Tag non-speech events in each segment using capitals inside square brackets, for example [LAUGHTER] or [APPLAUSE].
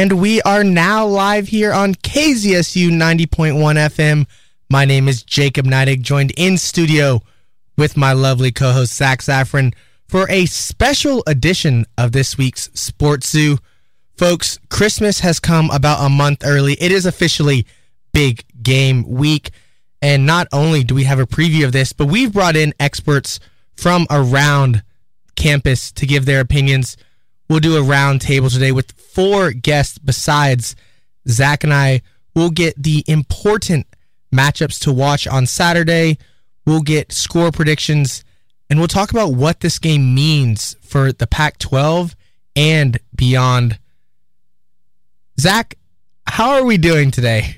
And we are now live here on KZSU 90.1 FM. My name is Jacob Neidig, joined in studio with my lovely co host, Zach Zaffron, for a special edition of this week's Sports Zoo. Folks, Christmas has come about a month early. It is officially big game week. And not only do we have a preview of this, but we've brought in experts from around campus to give their opinions. We'll do a round table today with four guests besides Zach and I. We'll get the important matchups to watch on Saturday. We'll get score predictions and we'll talk about what this game means for the Pac 12 and beyond. Zach, how are we doing today?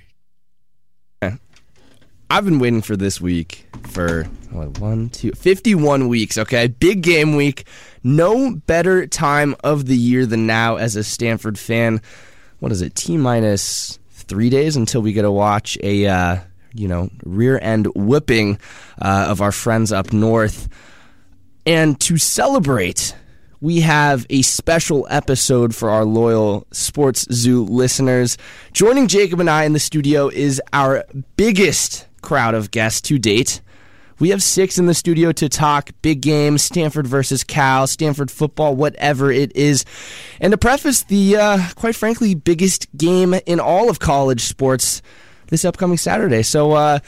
I've been waiting for this week for what, one, two, 51 weeks, okay? Big game week. No better time of the year than now as a Stanford fan. What is it? T minus three days until we get to watch a, uh, you know, rear end whipping uh, of our friends up north. And to celebrate, we have a special episode for our loyal Sports Zoo listeners. Joining Jacob and I in the studio is our biggest crowd of guests to date. We have six in the studio to talk big game, Stanford versus Cal, Stanford football, whatever it is. And to preface the, uh, quite frankly, biggest game in all of college sports this upcoming Saturday. So, uh,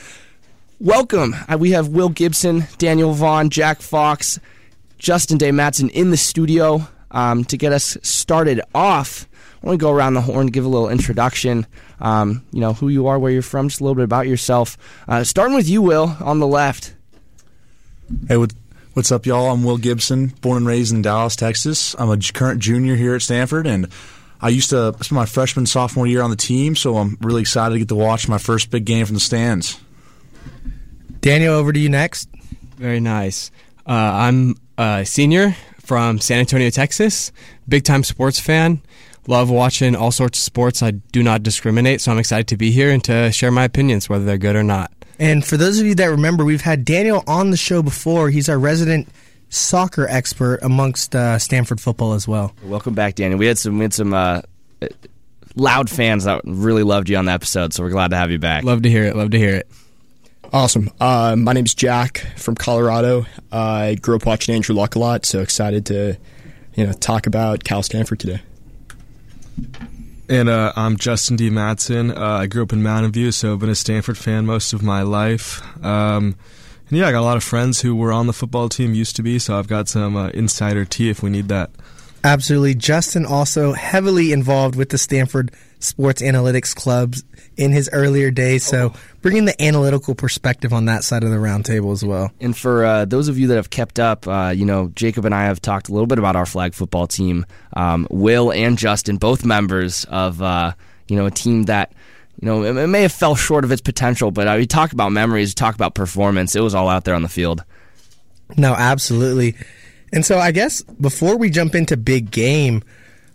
welcome. Uh, we have Will Gibson, Daniel Vaughn, Jack Fox, Justin Dea-Mattson in the studio um, to get us started off. I want to go around the horn, give a little introduction. Um, you know who you are, where you're from, just a little bit about yourself. Uh, starting with you, Will, on the left. Hey, what, what's up, y'all? I'm Will Gibson, born and raised in Dallas, Texas. I'm a current junior here at Stanford, and I used to spend my freshman sophomore year on the team, so I'm really excited to get to watch my first big game from the stands. Daniel, over to you next. Very nice. Uh, I'm a senior from San Antonio, Texas. Big time sports fan. Love watching all sorts of sports. I do not discriminate, so I'm excited to be here and to share my opinions, whether they're good or not. And for those of you that remember, we've had Daniel on the show before. He's our resident soccer expert amongst uh, Stanford football as well. Welcome back, Daniel. We had some we had some uh, loud fans that really loved you on the episode, so we're glad to have you back. Love to hear it. Love to hear it. Awesome. Uh, my name's Jack from Colorado. I grew up watching Andrew Luck a lot, so excited to you know talk about Cal Stanford today. And uh, I'm Justin Dea-Mattson. Uh, I grew up in Mountain View, so I've been a Stanford fan most of my life. Um, and yeah, I got a lot of friends who were on the football team, used to be, so I've got some uh, insider tea if we need that. Absolutely. Justin also heavily involved with the Stanford Sports Analytics Clubs in his earlier days. So bringing the analytical perspective on that side of the roundtable as well. And for uh, those of you that have kept up, uh, you know, Jacob and I have talked a little bit about our flag football team. Um, Will and Justin, both members of, uh, you know, a team that you know, it, may have fell short of its potential, but uh, we talk about memories, we talk about performance. It was all out there on the field. No, absolutely. And so I guess before we jump into big game,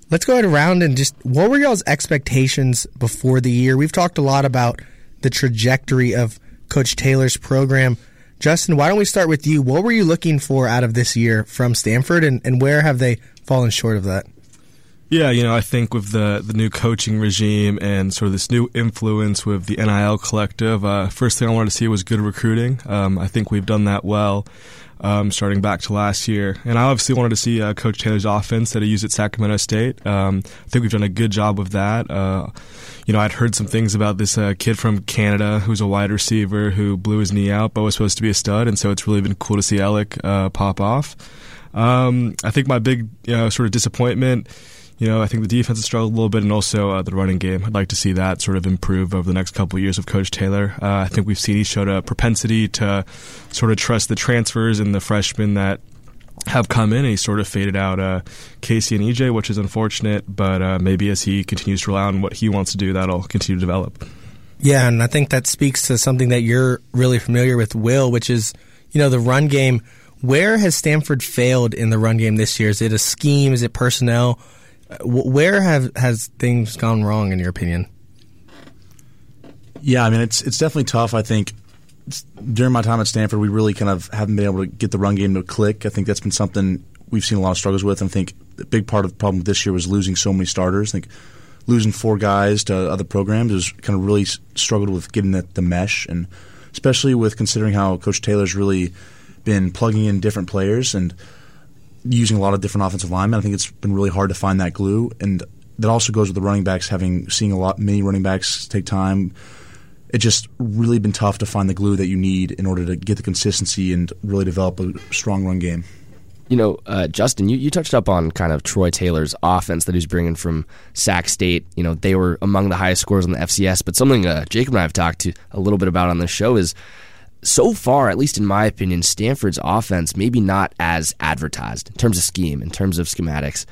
let's go ahead around and just what were y'all's expectations before the year? We've talked a lot about the trajectory of Coach Taylor's program. Justin, why don't we start with you? What were you looking for out of this year from Stanford, and, and where have they fallen short of that? Yeah, you know, I think with the the new coaching regime and sort of this new influence with the NIL collective, uh, first thing I wanted to see was good recruiting. Um, I think we've done that well um, starting back to last year. And I obviously wanted to see uh, Coach Taylor's offense that he used at Sacramento State. Um, I think we've done a good job with that. Uh, you know, I'd heard some things about this uh, kid from Canada who's a wide receiver who blew his knee out but was supposed to be a stud, and so it's really been cool to see Elic uh, pop off. Um, I think my big you know, sort of disappointment you know, I think the defense has struggled a little bit, and also uh, the running game. I'd like to see that sort of improve over the next couple of years of Coach Taylor. Uh, I think we've seen he showed a propensity to sort of trust the transfers and the freshmen that have come in, he sort of faded out uh, Casey and EJ, which is unfortunate. But uh, maybe as he continues to rely on what he wants to do, that'll continue to develop. Yeah, and I think that speaks to something that you're really familiar with, Will, which is you know the run game. Where has Stanford failed in the run game this year? Is it a scheme? Is it personnel? Where have has things gone wrong in your opinion? Yeah, I mean it's it's definitely tough. I think during my time at Stanford, we really kind of haven't been able to get the run game to click. I think that's been something we've seen a lot of struggles with. I think a big part of the problem this year was losing so many starters. I think losing four guys to other programs has kind of really struggled with getting the, the mesh, and especially with considering how Coach Taylor's really been plugging in different players and using a lot of different offensive linemen. I think it's been really hard to find that glue, and that also goes with the running backs having seeing a lot many running backs take time. It's just really been tough to find the glue that you need in order to get the consistency and really develop a strong run game. You know, uh, Justin, you, you touched up on kind of Troy Taylor's offense that he's bringing from Sac State. You know, they were among the highest scores in the FCS, but something uh, Jacob and I have talked to a little bit about on the show is so far, at least in my opinion, Stanford's offense maybe not as advertised in terms of scheme, in terms of schematics.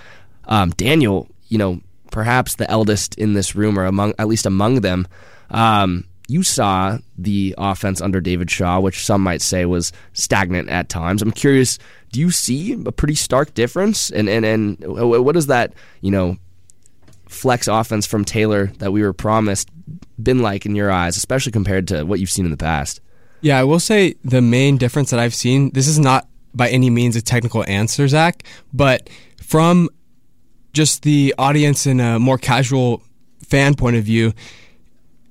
Um, Daniel, you know, perhaps the eldest in this room, or among at least among them, um, you saw the offense under David Shaw, which some might say was stagnant at times. I'm curious, do you see a pretty stark difference? And and and what does that you know flex offense from Taylor that we were promised been like in your eyes, especially compared to what you've seen in the past? Yeah, I will say the main difference that I've seen. This is not by any means a technical answer, Zach, but from just the audience and a more casual fan point of view,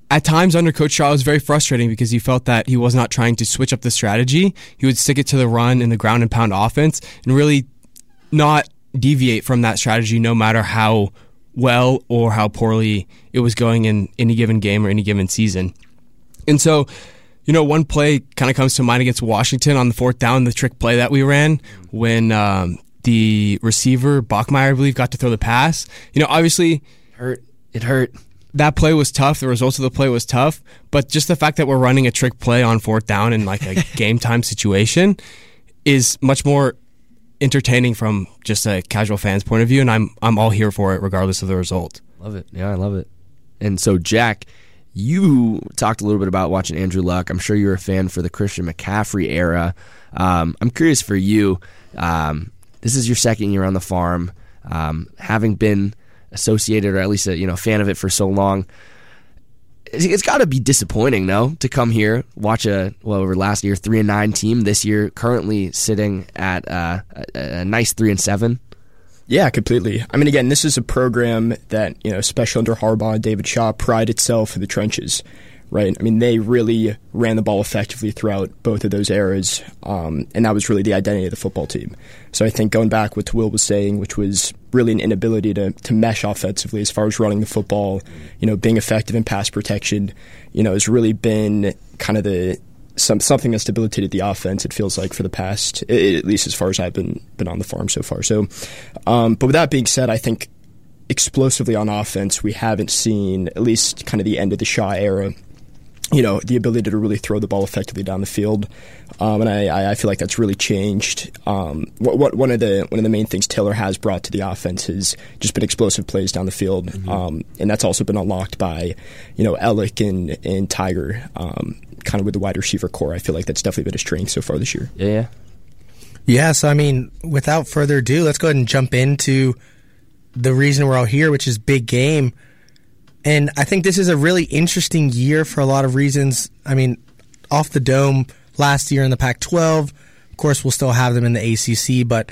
at times under Coach Shaw, it was very frustrating because he felt that he was not trying to switch up the strategy. He would stick it to the run and the ground and pound offense and really not deviate from that strategy no matter how well or how poorly it was going in any given game or any given season. And so, you know, one play kind of comes to mind against Washington on the fourth down, the trick play that we ran when um, the receiver, Bachmeier, I believe, got to throw the pass. You know, obviously. Hurt. It hurt that play was tough. The results of the play was tough, but just the fact that we're running a trick play on fourth down in like a [LAUGHS] game time situation is much more entertaining from just a casual fan's point of view, and I'm I'm all here for it regardless of the result. Love it. Yeah, I love it. And so, Jack, you talked a little bit about watching Andrew Luck. I'm sure you're a fan for the Christian McCaffrey era. Um, I'm curious for you. Um, this is your second year on the farm, um, having been associated or at least a you know fan of it for so long. it's got to be disappointing, no, to come here watch a well over last year three and nine team. This year, currently sitting at uh, a, a nice three and seven. Yeah, completely. I mean, again, this is a program that you know, especially under Harbaugh and David Shaw, pride itself in the trenches right? I mean, they really ran the ball effectively throughout both of those eras, um, and that was really the identity of the football team. So I think going back what Will was saying, which was really an inability to, to mesh offensively as far as running the football, you know, being effective in pass protection, you know, has really been kind of the some something that's debilitated the offense. It feels like for the past, at least as far as I've been been on the farm so far. So, um, but with that being said, I think explosively on offense, we haven't seen at least kind of the end of the Shaw era you know, the ability to really throw the ball effectively down the field, um, and I, I feel like that's really changed. Um, what, what, one of the one of the main things Taylor has brought to the offense has just been explosive plays down the field, mm-hmm. um, and that's also been unlocked by, you know, Elic and and Tiger, um, kind of with the wide receiver corps. I feel like that's definitely been a strength so far this year. Yeah, yeah. Yeah, so I mean, without further ado, let's go ahead and jump into the reason we're all here, which is big game. And I think this is a really interesting year for a lot of reasons. I mean, off the dome last year in the Pac 12, of course, we'll still have them in the ACC, but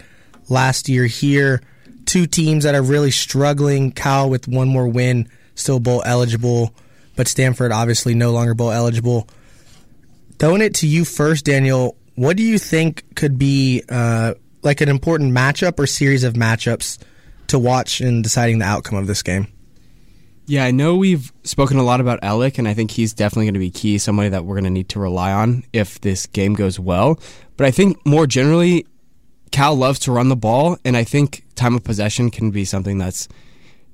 last year here, two teams that are really struggling. Cal with one more win, still bowl eligible, but Stanford obviously no longer bowl eligible. Throwing it to you first, Daniel, what do you think could be uh, like an important matchup or series of matchups to watch in deciding the outcome of this game? Yeah, I know we've spoken a lot about Elic, and I think he's definitely going to be key, somebody that we're going to need to rely on if this game goes well. But I think more generally, Cal loves to run the ball, and I think time of possession can be something that's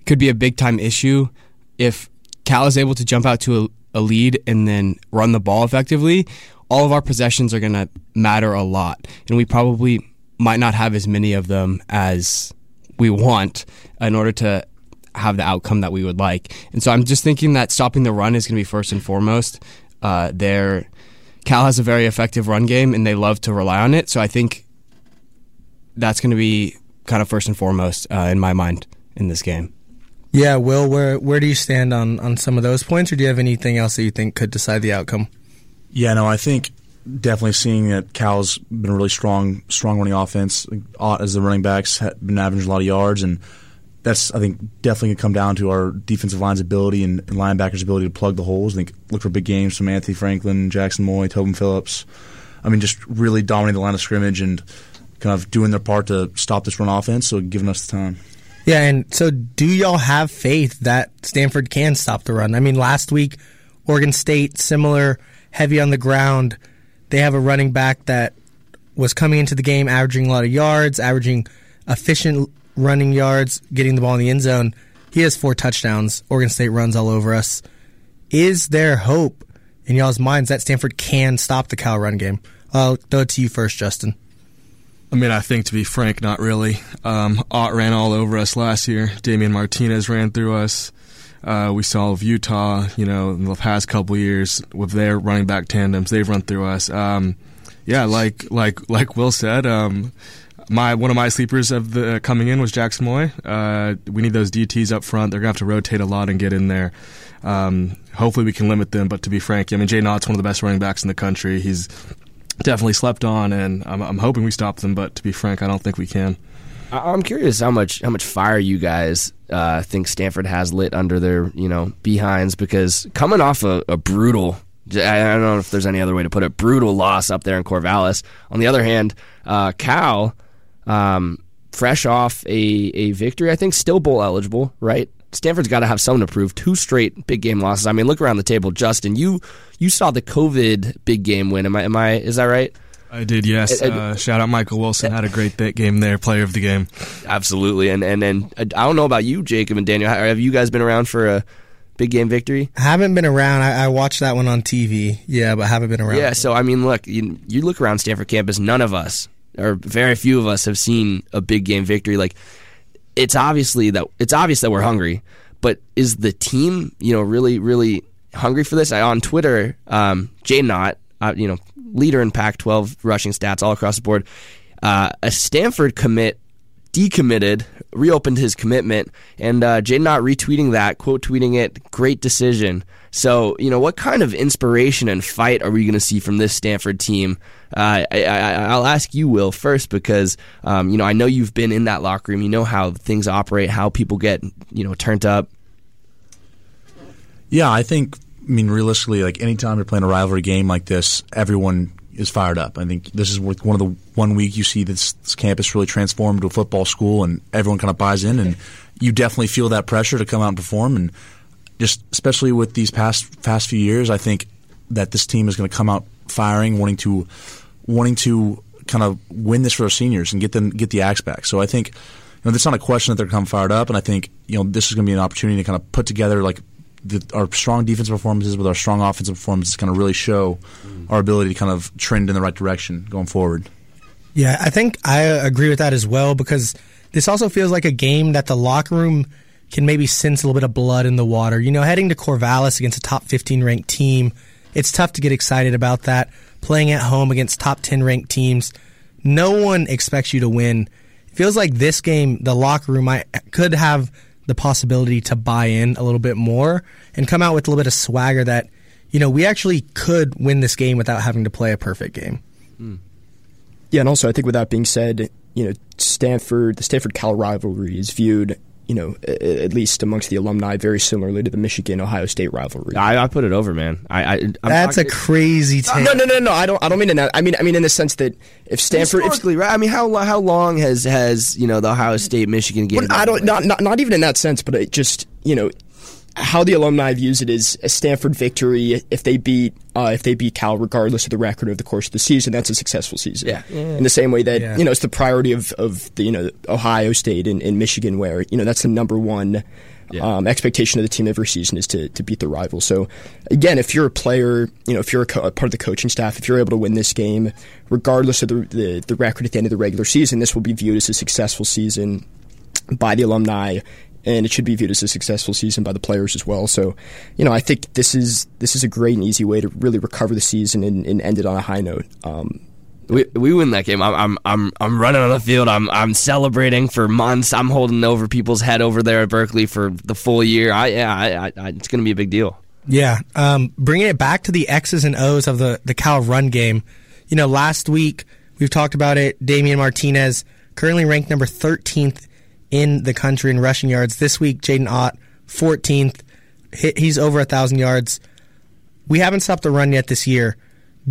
could be a big time issue if Cal is able to jump out to a, a lead and then run the ball effectively. All of our possessions are going to matter a lot, and we probably might not have as many of them as we want in order to have the outcome that we would like. And so I'm just thinking that stopping the run is going to be first and foremost. Uh, their Cal has a very effective run game, and they love to rely on it. So I think that's going to be kind of first and foremost uh, in my mind in this game. Yeah, Will, where where do you stand on on some of those points, or do you have anything else that you think could decide the outcome? Yeah, no, I think definitely seeing that Cal's been a really strong, strong running offense as the running backs have been averaging a lot of yards and that's I think definitely to come down to our defensive line's ability and, and, linebackers' ability to plug the holes. I think look for big games from Anthony Franklin, Jackson Moy, Tobin Phillips. I mean, just really dominating the line of scrimmage and kind of doing their part to stop this run offense. So giving us the time. Yeah, and so do y'all have faith that Stanford can stop the run? I mean, last week Oregon State similar, heavy on the ground. They have a running back that was coming into the game averaging a lot of yards, averaging efficient running yards, getting the ball in the end zone. He has four touchdowns. Oregon State runs all over us. Is there hope in y'all's minds that Stanford can stop the Cal run game? I'll throw it to you first, Justin. I mean, I think to be frank, not really. Um, Ott ran all over us last year. Damien Martinez ran through us. Uh, we saw of Utah, you know, in the past couple years with their running back tandems, they've run through us. Um, yeah, like like like Will said, um, my one of my sleepers of the uh, coming in was Jackson Moy. Uh, we need those DTs up front. They're gonna have to rotate a lot and get in there. Um, hopefully, we can limit them. But to be frank, I mean, Jaydn Ott's one of the best running backs in the country. He's definitely slept on, and I'm, I'm hoping we stop them. But to be frank, I don't think we can. I'm curious how much how much fire you guys uh, think Stanford has lit under their you know behinds because coming off a, a brutal I don't know if there's any other way to put it. Brutal loss up there in Corvallis. On the other hand, uh, Cal um, fresh off a, a victory, I think still bowl eligible, right? Stanford's got to have something to prove. Two straight big game losses. I mean, look around the table, Justin. You you saw the COVID big game win. Am I? Am I? Is that right? I did. Yes. Uh, shout out Michael Wilson. Had a great big game there. Player of the game. Absolutely. And and and I don't know about you, Jacob and Daniel. Have you guys been around for a big game victory? I haven't been around. I, I, watched that one on TV. Yeah, but haven't been around. Yeah. So I mean, look, you, you look around Stanford campus. None of us or very few of us have seen a big game victory. Like it's obviously that it's obvious that we're hungry, but is the team you know really really hungry for this? I, on Twitter, um, Jaydn Ott, uh, you know, leader in Pac-12 rushing stats all across the board, uh, a Stanford commit decommitted, reopened his commitment, and uh, Jaydn Ott retweeting that, quote tweeting it, great decision. So, you know, what kind of inspiration and fight are we going to see from this Stanford team? Uh, I, will ask you, Will, first, because, um, you know, I know you've been in that locker room. You know how things operate, how people get, you know, turned up. Yeah, I think, I mean, realistically, like anytime you're playing a rivalry game like this, everyone is fired up. I think this is one of the one week you see this, this campus really transform to a football school, and everyone kind of buys in, and you definitely feel that pressure to come out and perform. And just especially with these past past few years, I think that this team is going to come out firing, wanting to wanting to kind of win this for our seniors and get them get the axe back. So I think you know it's not a question that they're come fired up, and I think you know this is going to be an opportunity to kind of put together like the, our strong defensive performances with our strong offensive performances, kind of really show our ability to kind of trend in the right direction going forward. Yeah, I think I agree with that as well because this also feels like a game that the locker room can maybe sense a little bit of blood in the water. You know, heading to Corvallis against a top 15 ranked team, it's tough to get excited about that. Playing at home against top 10 ranked teams, no one expects you to win. It feels like this game, the locker room I could have the possibility to buy in a little bit more and come out with a little bit of swagger that, you know, we actually could win this game without having to play a perfect game. Mm. Yeah, and also I think with that being said, you know, Stanford, the Stanford Cal rivalry is viewed you know, at least amongst the alumni, very similarly to the Michigan Ohio State rivalry. I, I put it over, man. I, I I'm that's talking, a crazy take. No, no, no, no. I don't. I don't mean in that. I mean, I mean in the sense that if Stanford, historically, if, right? I mean, how how long has has you know the Ohio State Michigan game? I don't. Not, not not even in that sense, but it just you know how the alumni views it is a Stanford victory if they beat uh, if they beat Cal, regardless of the record of the course of the season, that's a successful season. Yeah. yeah. In the same way that yeah. you know it's the priority of, of the you know Ohio State and, and Michigan, where you know that's the number one yeah. um, expectation of the team every season is to, to beat the rival. So again, if you're a player, you know if you're a, co- a part of the coaching staff, if you're able to win this game, regardless of the, the the record at the end of the regular season, this will be viewed as a successful season by the alumni and it should be viewed as a successful season by the players as well. So, you know, I think this is this is a great and easy way to really recover the season and, and end it on a high note. Um, we, we win that game. I'm, I'm I'm I'm running on the field. I'm I'm celebrating for months. I'm holding over people's head over there at Berkeley for the full year. I yeah, I, I, it's going to be a big deal. Yeah, um, bringing it back to the X's and O's of the the Cal run game. You know, last week we've talked about it. Damien Martinez currently ranked number 13th in the country in rushing yards. This week, Jaydn Ott, 14th. He's over a 1,000 yards. We haven't stopped the run yet this year.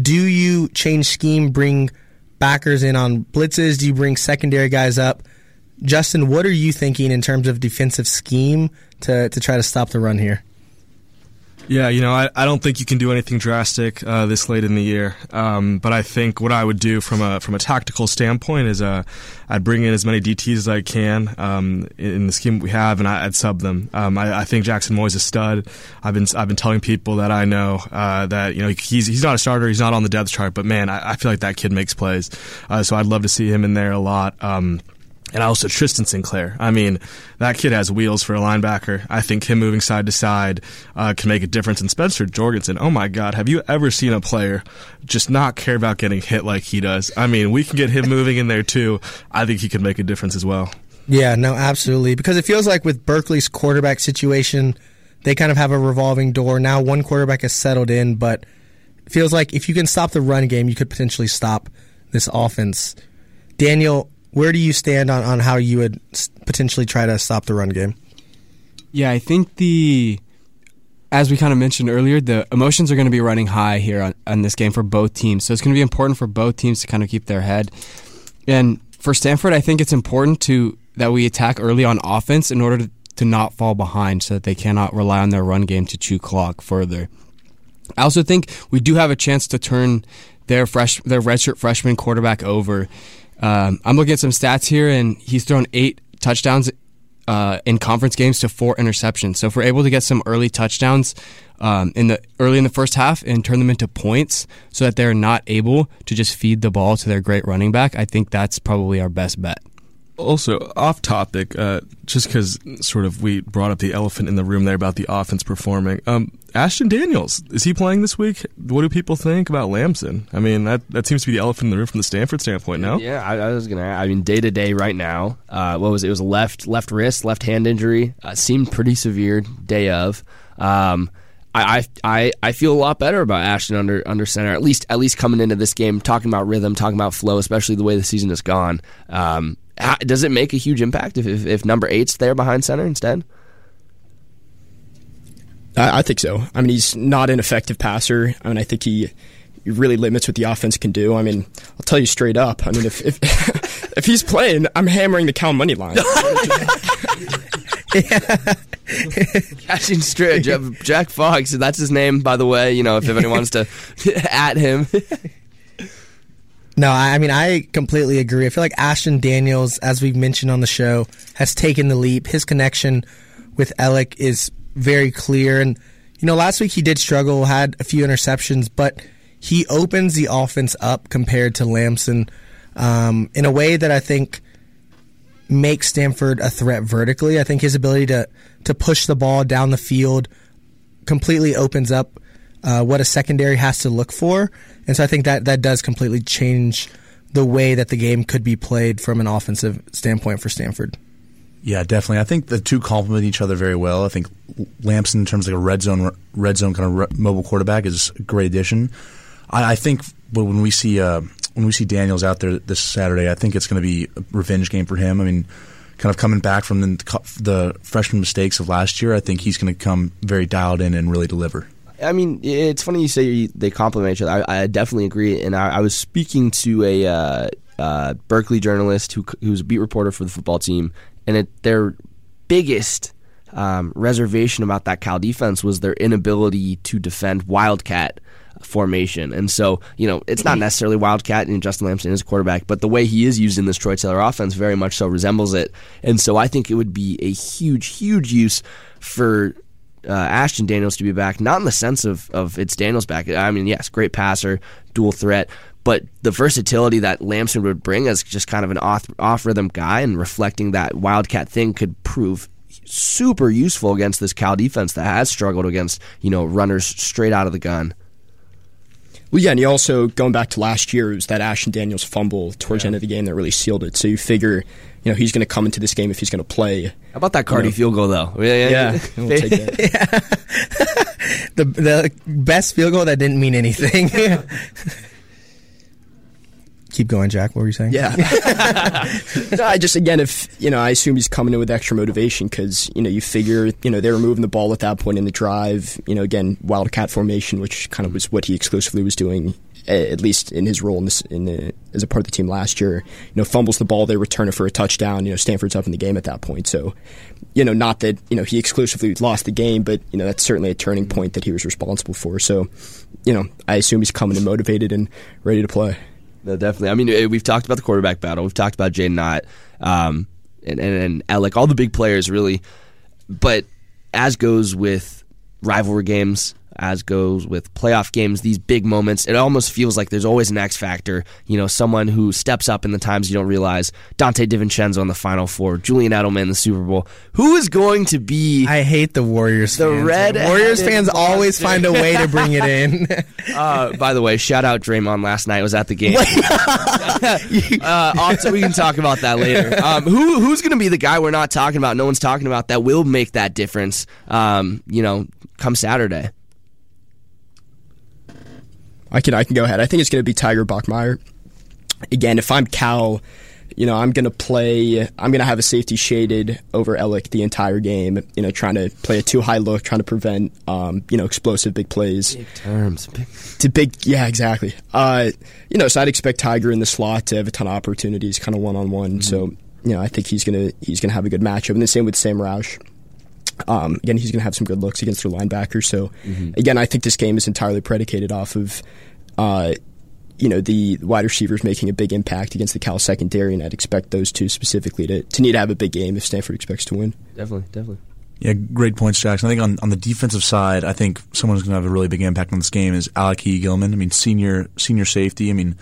Do you change scheme, bring backers in on blitzes? Do you bring secondary guys up? Justin, what are you thinking in terms of defensive scheme to, to try to stop the run here? Yeah, you know, I, I don't think you can do anything drastic uh, this late in the year. Um, but I think what I would do from a from a tactical standpoint is uh, I'd bring in as many DTs as I can um, in the scheme we have, and I, would sub them. Um, I, I, think Jackson Moy's a stud. I've been I've been telling people that I know uh, that you know he's he's not a starter, he's not on the depth chart, but man, I, I feel like that kid makes plays. Uh, so I'd love to see him in there a lot. Um, and also Tristan Sinclair. I mean, that kid has wheels for a linebacker. I think him moving side to side uh, can make a difference. And Spencer Jorgensen, oh my God, have you ever seen a player just not care about getting hit like he does? I mean, we can get him [LAUGHS] moving in there too. I think he could make a difference as well. Yeah, no, absolutely. Because it feels like with Berkeley's quarterback situation, they kind of have a revolving door. Now one quarterback has settled in, but it feels like if you can stop the run game, you could potentially stop this offense. Daniel, where do you stand on, on how you would potentially try to stop the run game? Yeah, I think the as we kind of mentioned earlier, the emotions are going to be running high here on, on this game for both teams. So it's going to be important for both teams to kind of keep their head. And for Stanford, I think it's important to that we attack early on offense in order to, to not fall behind so that they cannot rely on their run game to chew clock further. I also think we do have a chance to turn their fresh their redshirt freshman quarterback over um, I'm looking at some stats here, and he's thrown eight touchdowns uh, in conference games to four interceptions. So if we're able to get some early touchdowns um, in the early in the first half and turn them into points, so that they're not able to just feed the ball to their great running back, I think that's probably our best bet also off topic, uh, just because sort of we brought up the elephant in the room there about the offense performing. Um, Ashton Daniels is he playing this week? What do people think about Lamson? I mean, that that seems to be the elephant in the room from the Stanford standpoint. No, yeah, I, I was gonna. I mean, day to day right now. Uh, what was it? it? was left left wrist, left hand injury. Uh, seemed pretty severe day of. Um, I, I I feel a lot better about Ashton under under center. At least at least coming into this game, talking about rhythm, talking about flow, especially the way the season has gone. Um, does it make a huge impact if, if, if number eight's there behind center instead? I, I, think so. I mean, he's not an effective passer. I mean, I think he, he really limits what the offense can do. I mean, I'll tell you straight up. I mean, if if, [LAUGHS] if he's playing, I'm hammering the Cal money line. [LAUGHS] Catching straight, Jack Fox. That's his name, by the way. You know, if anyone wants to [LAUGHS] at him. No, I mean I completely agree. I feel like Ashton Daniels, as we've mentioned on the show, has taken the leap. His connection with Elic is very clear, and you know last week he did struggle, had a few interceptions, but he opens the offense up compared to Lamson um, in a way that I think makes Stanford a threat vertically. I think his ability to to push the ball down the field completely opens up uh, what a secondary has to look for. And so I think that that does completely change the way that the game could be played from an offensive standpoint for Stanford. Yeah, definitely. I think the two complement each other very well. I think Lamson, in terms of like a red zone, red zone kind of mobile quarterback, is a great addition. I, I think when we see uh, when we see Daniels out there this Saturday, I think it's going to be a revenge game for him. I mean, kind of coming back from the, the freshman mistakes of last year, I think he's going to come very dialed in and really deliver. I mean, it's funny you say they complement each other. I, I definitely agree. And I, I was speaking to a uh, uh, Berkeley journalist who who's a beat reporter for the football team, and it, their biggest um, reservation about that Cal defense was their inability to defend Wildcat formation. And so, you know, it's not necessarily Wildcat and Justin Lamson is a quarterback, but the way he is used in this Troy Taylor offense very much so resembles it. And so I think it would be a huge, huge use for uh, Ashton Daniels to be back, not in the sense of, of it's Daniels back. I mean, yes, great passer, dual threat, but the versatility that Lamson would bring as just kind of an off, off rhythm guy and reflecting that Wildcat thing could prove super useful against this Cal defense that has struggled against, you know, runners straight out of the gun. Well, yeah, and you also going back to last year, it was that Ashton Daniels fumble towards yeah. the end of the game that really sealed it. So you figure you know he's going to come into this game if he's going to play. How about that Karty you know, field goal though? Yeah, yeah, yeah. we'll take that. [LAUGHS] [LAUGHS] the the best field goal that didn't mean anything. [LAUGHS] Keep going, Jack. What were you saying? Yeah. [LAUGHS] [LAUGHS] no, I just again, if you know, I assume he's coming in with extra motivation because you know you figure you know they were moving the ball at that point in the drive. You know, again, wildcat formation, which kind of was what he exclusively was doing, at least in his role in this in the, as a part of the team last year. You know, fumbles the ball, they return it for a touchdown. You know, Stanford's up in the game at that point. So, you know, not that you know he exclusively lost the game, but you know that's certainly a turning point that he was responsible for. So, you know, I assume he's coming in motivated and ready to play. No, definitely. I mean, eh, we've talked about the quarterback battle. We've talked about Jaydn Ott um, and, and, and Alec, all the big players, really. But as goes with rivalry games, as goes with playoff games, these big moments, it almost feels like there's always an X factor. You know, someone who steps up in the times you don't realize. Donte DiVincenzo in the Final Four, Julian Edelman in the Super Bowl. Who is going to be? I hate the Warriors. The fans. red Warriors fans always find a way to bring it in. [LAUGHS] [LAUGHS] uh, by the way, shout out Draymond last night was at the game. [LAUGHS] uh, also, we can talk about that later. Um, who who's going to be the guy we're not talking about? No one's talking about that will make that difference. Um, you know, come Saturday. I can I can go ahead. I think it's going to be Tiger Bachmeier. Again, if I'm Cal, you know, I'm going to play. I'm going to have a safety shaded over Elic the entire game. You know, trying to play a two high look, trying to prevent, um, you know, explosive big plays. Big terms. Big. To big, yeah, exactly. Uh, you know, so I'd expect Tiger in the slot to have a ton of opportunities, kind of one on one. So, you know, I think he's gonna he's gonna have a good matchup. And the same with Sam Roush. Um, again, he's going to have some good looks against their linebackers. So, mm-hmm. again, I think this game is entirely predicated off of, uh, you know, the wide receivers making a big impact against the Cal secondary, and I'd expect those two specifically to, to need to have a big game if Stanford expects to win. Definitely, definitely. Yeah, great points, Jackson. I think on, on the defensive side, I think someone who's going to have a really big impact on this game is Alec E. Gilman. I mean, senior senior safety. I mean,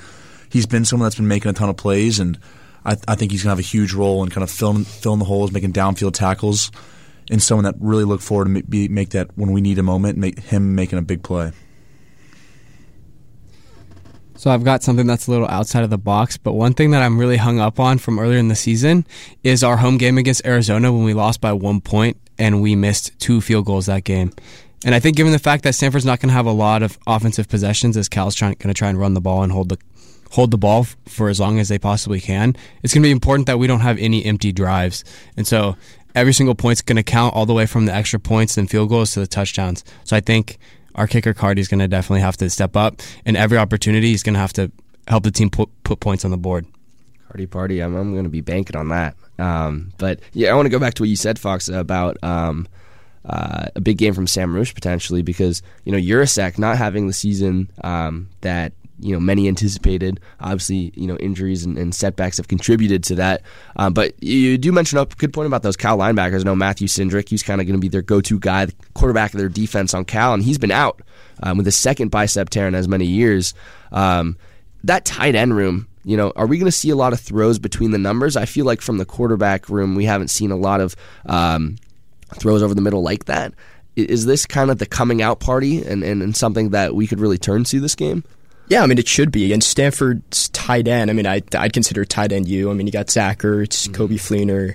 he's been someone that's been making a ton of plays, and I, I think he's going to have a huge role in kind of filling filling the holes, making downfield tackles and someone that really look forward to make, make that when we need a moment, make him making a big play. So I've got something that's a little outside of the box, but one thing that I'm really hung up on from earlier in the season is our home game against Arizona when we lost by one point and we missed two field goals that game. And I think given the fact that Stanford's not going to have a lot of offensive possessions as Cal's trying going to try and run the ball and hold the hold the ball for as long as they possibly can, it's going to be important that we don't have any empty drives. And so every single point's going to count all the way from the extra points and field goals to the touchdowns. So I think our kicker Karty is going to definitely have to step up, and every opportunity he's going to have to help the team put put points on the board. Karty party, I'm, I'm going to be banking on that. Um, but yeah, I want to go back to what you said, Fox, about um, uh, a big game from Sam Roush potentially because you know Yurosek not having the season um, that you know many anticipated. Obviously, you know injuries and, and setbacks have contributed to that. Um, but you do mention a good point about those Cal linebackers. I know Matthew Cindric, he's kind of going to be their go-to guy, the quarterback of their defense on Cal, and he's been out um, with his second bicep tear in as many years. Um, that tight end room, you know, are we going to see a lot of throws between the numbers? I feel like from the quarterback room, we haven't seen a lot of um, throws over the middle like that. Is this kind of the coming out party and, and, and something that we could really turn to this game? Yeah, I mean it should be. And Stanford's tight end. I mean, I I'd consider tight end you. I mean, you got Zach Ertz, mm-hmm. Coby Fleener,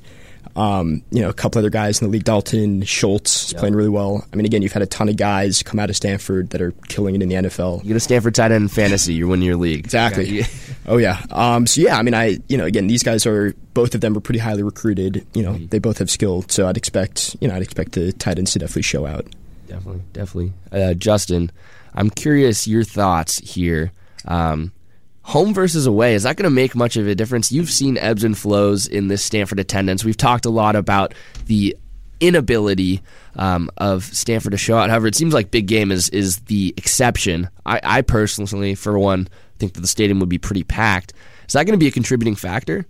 um, you know, a couple other guys in the league. Dalton Schultz is playing really well. I mean, again, you've had a ton of guys come out of Stanford that are killing it in the NFL. You get a Stanford tight end in fantasy, you're winning your league. Exactly. [LAUGHS] oh yeah. Um, so yeah, I mean, I you know, again, these guys are both of them are pretty highly recruited. You know, mm-hmm. they both have skill. So I'd expect you know I'd expect the tight ends to definitely show out. Definitely, definitely. Uh, Justin, I'm curious your thoughts here. Um, home versus away is that going to make much of a difference? You've seen ebbs and flows in this Stanford attendance. We've talked a lot about the inability um, of Stanford to show out. However, it seems like big game is is the exception. I, I personally, for one, think that the stadium would be pretty packed. Is that going to be a contributing factor?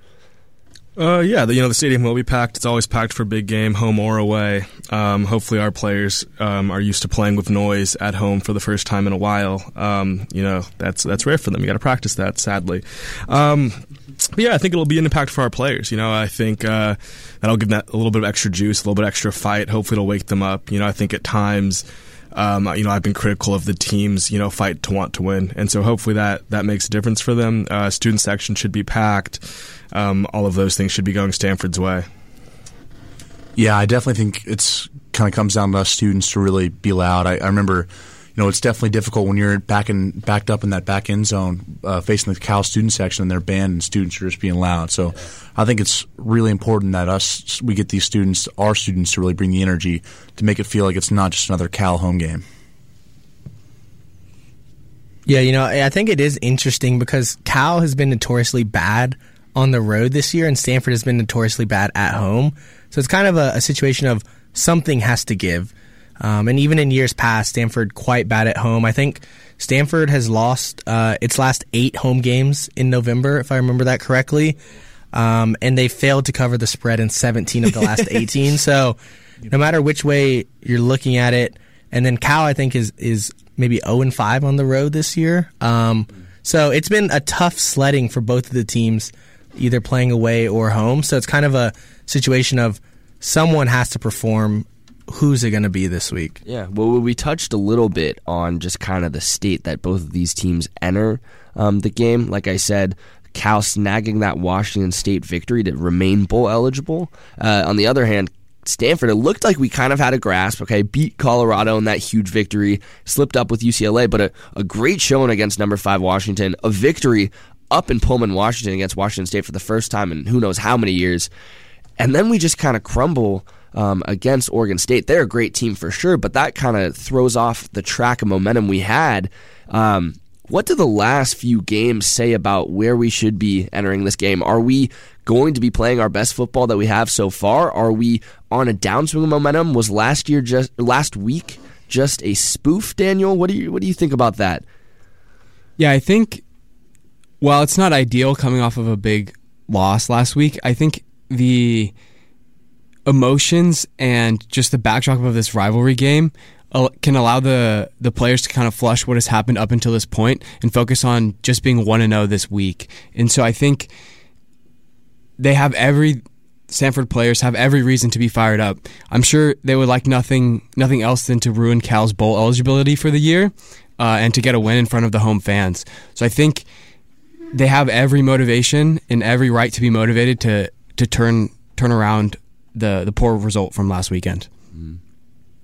Uh, yeah, the, you know the stadium will be packed. It's always packed for big game, home or away. Um, hopefully, our players um, are used to playing with noise at home for the first time in a while. Um, you know that's that's rare for them. You got to practice that. Sadly, um, but yeah, I think it'll be an impact for our players. You know, I think uh, that'll give them a little bit of extra juice, a little bit extra fight. Hopefully, it'll wake them up. You know, I think at times. Um, you know, I've been critical of the teams, you know, fight to want to win, and so hopefully that that makes a difference for them. Uh, student section should be packed um, all of those things should be going Stanford's way. Yeah, I definitely think it's kind of comes down to us students to really be loud. I, I remember, you know, it's definitely difficult when you're back in, backed up in that back end zone, uh, facing the Cal student section and their band and students are just being loud. So, I think it's really important that us we get these students, our students, to really bring the energy to make it feel like it's not just another Cal home game. Yeah, you know, I think it is interesting because Cal has been notoriously bad on the road this year, and Stanford has been notoriously bad at home. So it's kind of a, a situation of something has to give. Um, and even in years past, Stanford quite bad at home. I think Stanford has lost uh, its last eight home games in November, if I remember that correctly. Um, and they failed to cover the spread in 17 of the last [LAUGHS] 18. So no matter which way you're looking at it, and then Cal, I think, is is maybe 0 and 5 on the road this year. Um, so it's been a tough sledding for both of the teams, either playing away or home. So it's kind of a situation of someone has to perform. Who's it going to be this week? Yeah, well, we touched a little bit on just kind of the state that both of these teams enter um, the game. Like I said, Cal snagging that Washington State victory to remain bowl eligible. Uh, on the other hand, Stanford, it looked like we kind of had a grasp, okay, beat Colorado in that huge victory, slipped up with UCLA, but a, a great showing against number five Washington, a victory up in Pullman, Washington against Washington State for the first time in who knows how many years. And then we just kind of crumble um, against Oregon State. They're a great team for sure, but that kind of throws off the track of momentum we had. Um, what do the last few games say about where we should be entering this game? Are we going to be playing our best football that we have so far? Are we on a downswing of momentum? Was last year just last week just a spoof, Daniel? What do you what do you think about that? Yeah, I think while it's not ideal coming off of a big loss last week, I think the emotions and just the backdrop of this rivalry game can allow the the players to kind of flush what has happened up until this point and focus on just being one and zero this week. And so I think they have every Stanford players have every reason to be fired up. I'm sure they would like nothing nothing else than to ruin Cal's bowl eligibility for the year uh, and to get a win in front of the home fans. So I think they have every motivation and every right to be motivated to to turn turn around the the poor result from last weekend. Mm.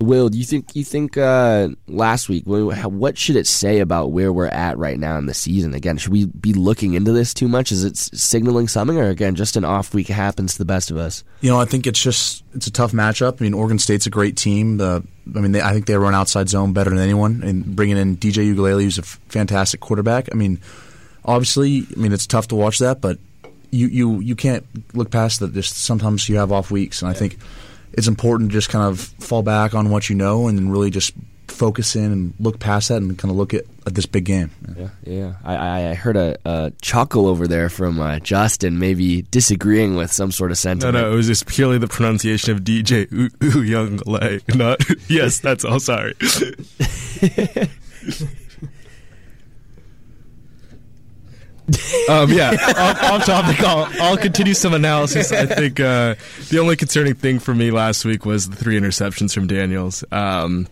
Will, do you think you think uh, last week? What should it say about where we're at right now in the season? Again, should we be looking into this too much? Is it signaling something, or again, just an off week happens to the best of us? You know, I think it's just it's a tough matchup. I mean, Oregon State's a great team. I mean, they, I think they run outside zone better than anyone, and bringing in DJ Uiagalelei, who's a fantastic quarterback. I mean, obviously, I mean it's tough to watch that, but you you you can't look past that. Just sometimes you have off weeks, and I think it's important to just kind of fall back on what you know and then really just focus in and look past that and kind of look at, at this big game. Yeah, yeah. I, I heard a, a chuckle over there from uh, Justin, maybe disagreeing with some sort of sentiment. No, no, it was just purely the pronunciation of DJ Ooh, ooh Young Lay. Not [LAUGHS] yes, that's all. Sorry. [LAUGHS] um, yeah, off, off, topic. I'll, I'll, continue some analysis. I think uh, the only concerning thing for me last week was the three interceptions from Daniels. Um,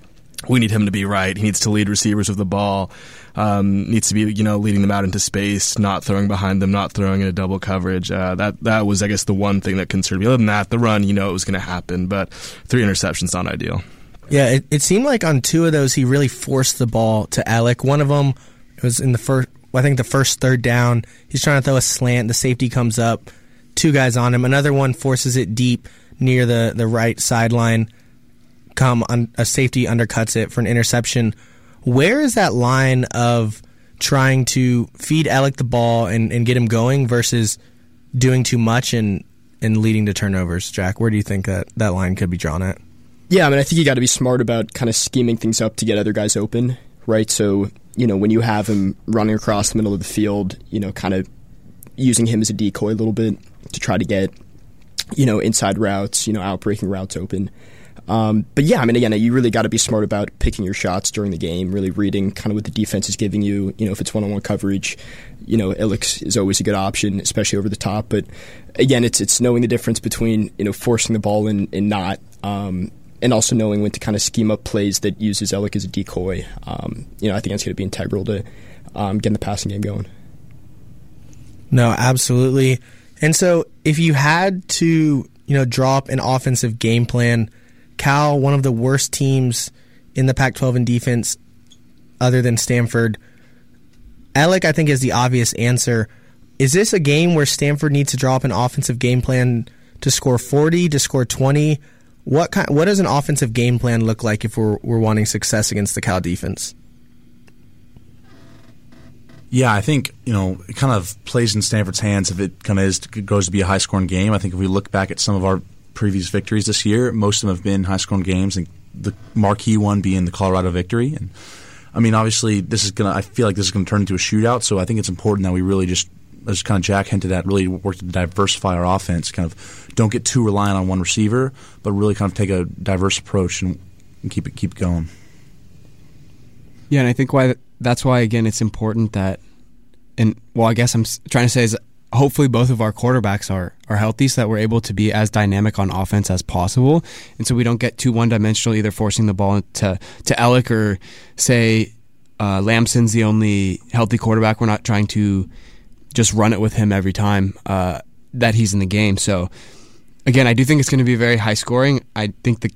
we need him to be right. He needs to lead receivers with the ball. Um, needs to be, you know, leading them out into space, not throwing behind them, not throwing in a double coverage. Uh, that that was, I guess, the one thing that concerned me. Other than that, the run, you know, it was going to happen, but three interceptions not ideal. Yeah, it, it seemed like on two of those he really forced the ball to Elic. One of them was in the first I think the first third down, he's trying to throw a slant. The safety comes up, two guys on him. Another one forces it deep near the, the right sideline. Come on, a safety undercuts it for an interception. Where is that line of trying to feed Alec the ball and, and get him going versus doing too much and, and leading to turnovers, Jack? Where do you think that, that line could be drawn at? Yeah, I mean, I think you got to be smart about kind of scheming things up to get other guys open, right? So you know, when you have him running across the middle of the field, you know, kind of using him as a decoy a little bit to try to get, you know, inside routes, you know, outbreaking routes open. Um, but yeah, I mean, again, you really got to be smart about picking your shots during the game, really reading kind of what the defense is giving you. You know, if it's one on one coverage, you know, Elic's is always a good option, especially over the top. But again, it's it's knowing the difference between, you know, forcing the ball and, and not. Um, and also knowing when to kind of scheme up plays that uses Elic as a decoy. Um, you know, I think that's going to be integral to um, getting the passing game going. No, absolutely. And so, if you had to, you know, draw up an offensive game plan, Cal, one of the worst teams in the Pac-12 in defense, other than Stanford. Elic, I think, is the obvious answer. Is this a game where Stanford needs to draw up an offensive game plan to score 40, to score 20? What kind, what does an offensive game plan look like if we're, we're wanting success against the Cal defense? Yeah, I think you know it kind of plays in Stanford's hands if it kind of is goes to be a high scoring game. I think if we look back at some of our previous victories this year, most of them have been high scoring games, and the marquee one being the Colorado victory. And I mean, obviously, this is gonna. I feel like this is gonna turn into a shootout. So I think it's important that we really just, as kind of Jack hinted at, really work to diversify our offense. Kind of don't get too reliant on one receiver, but really kind of take a diverse approach and, and keep it keep going. Yeah, and I think why that's why again it's important that, and well, I guess I'm trying to say is hopefully both of our quarterbacks are are healthy so that we're able to be as dynamic on offense as possible, and so we don't get too one dimensional, either forcing the ball to to Elic or say uh, Lamson's the only healthy quarterback. We're not trying to just run it with him every time uh, that he's in the game. So again, I do think it's going to be very high scoring. I think the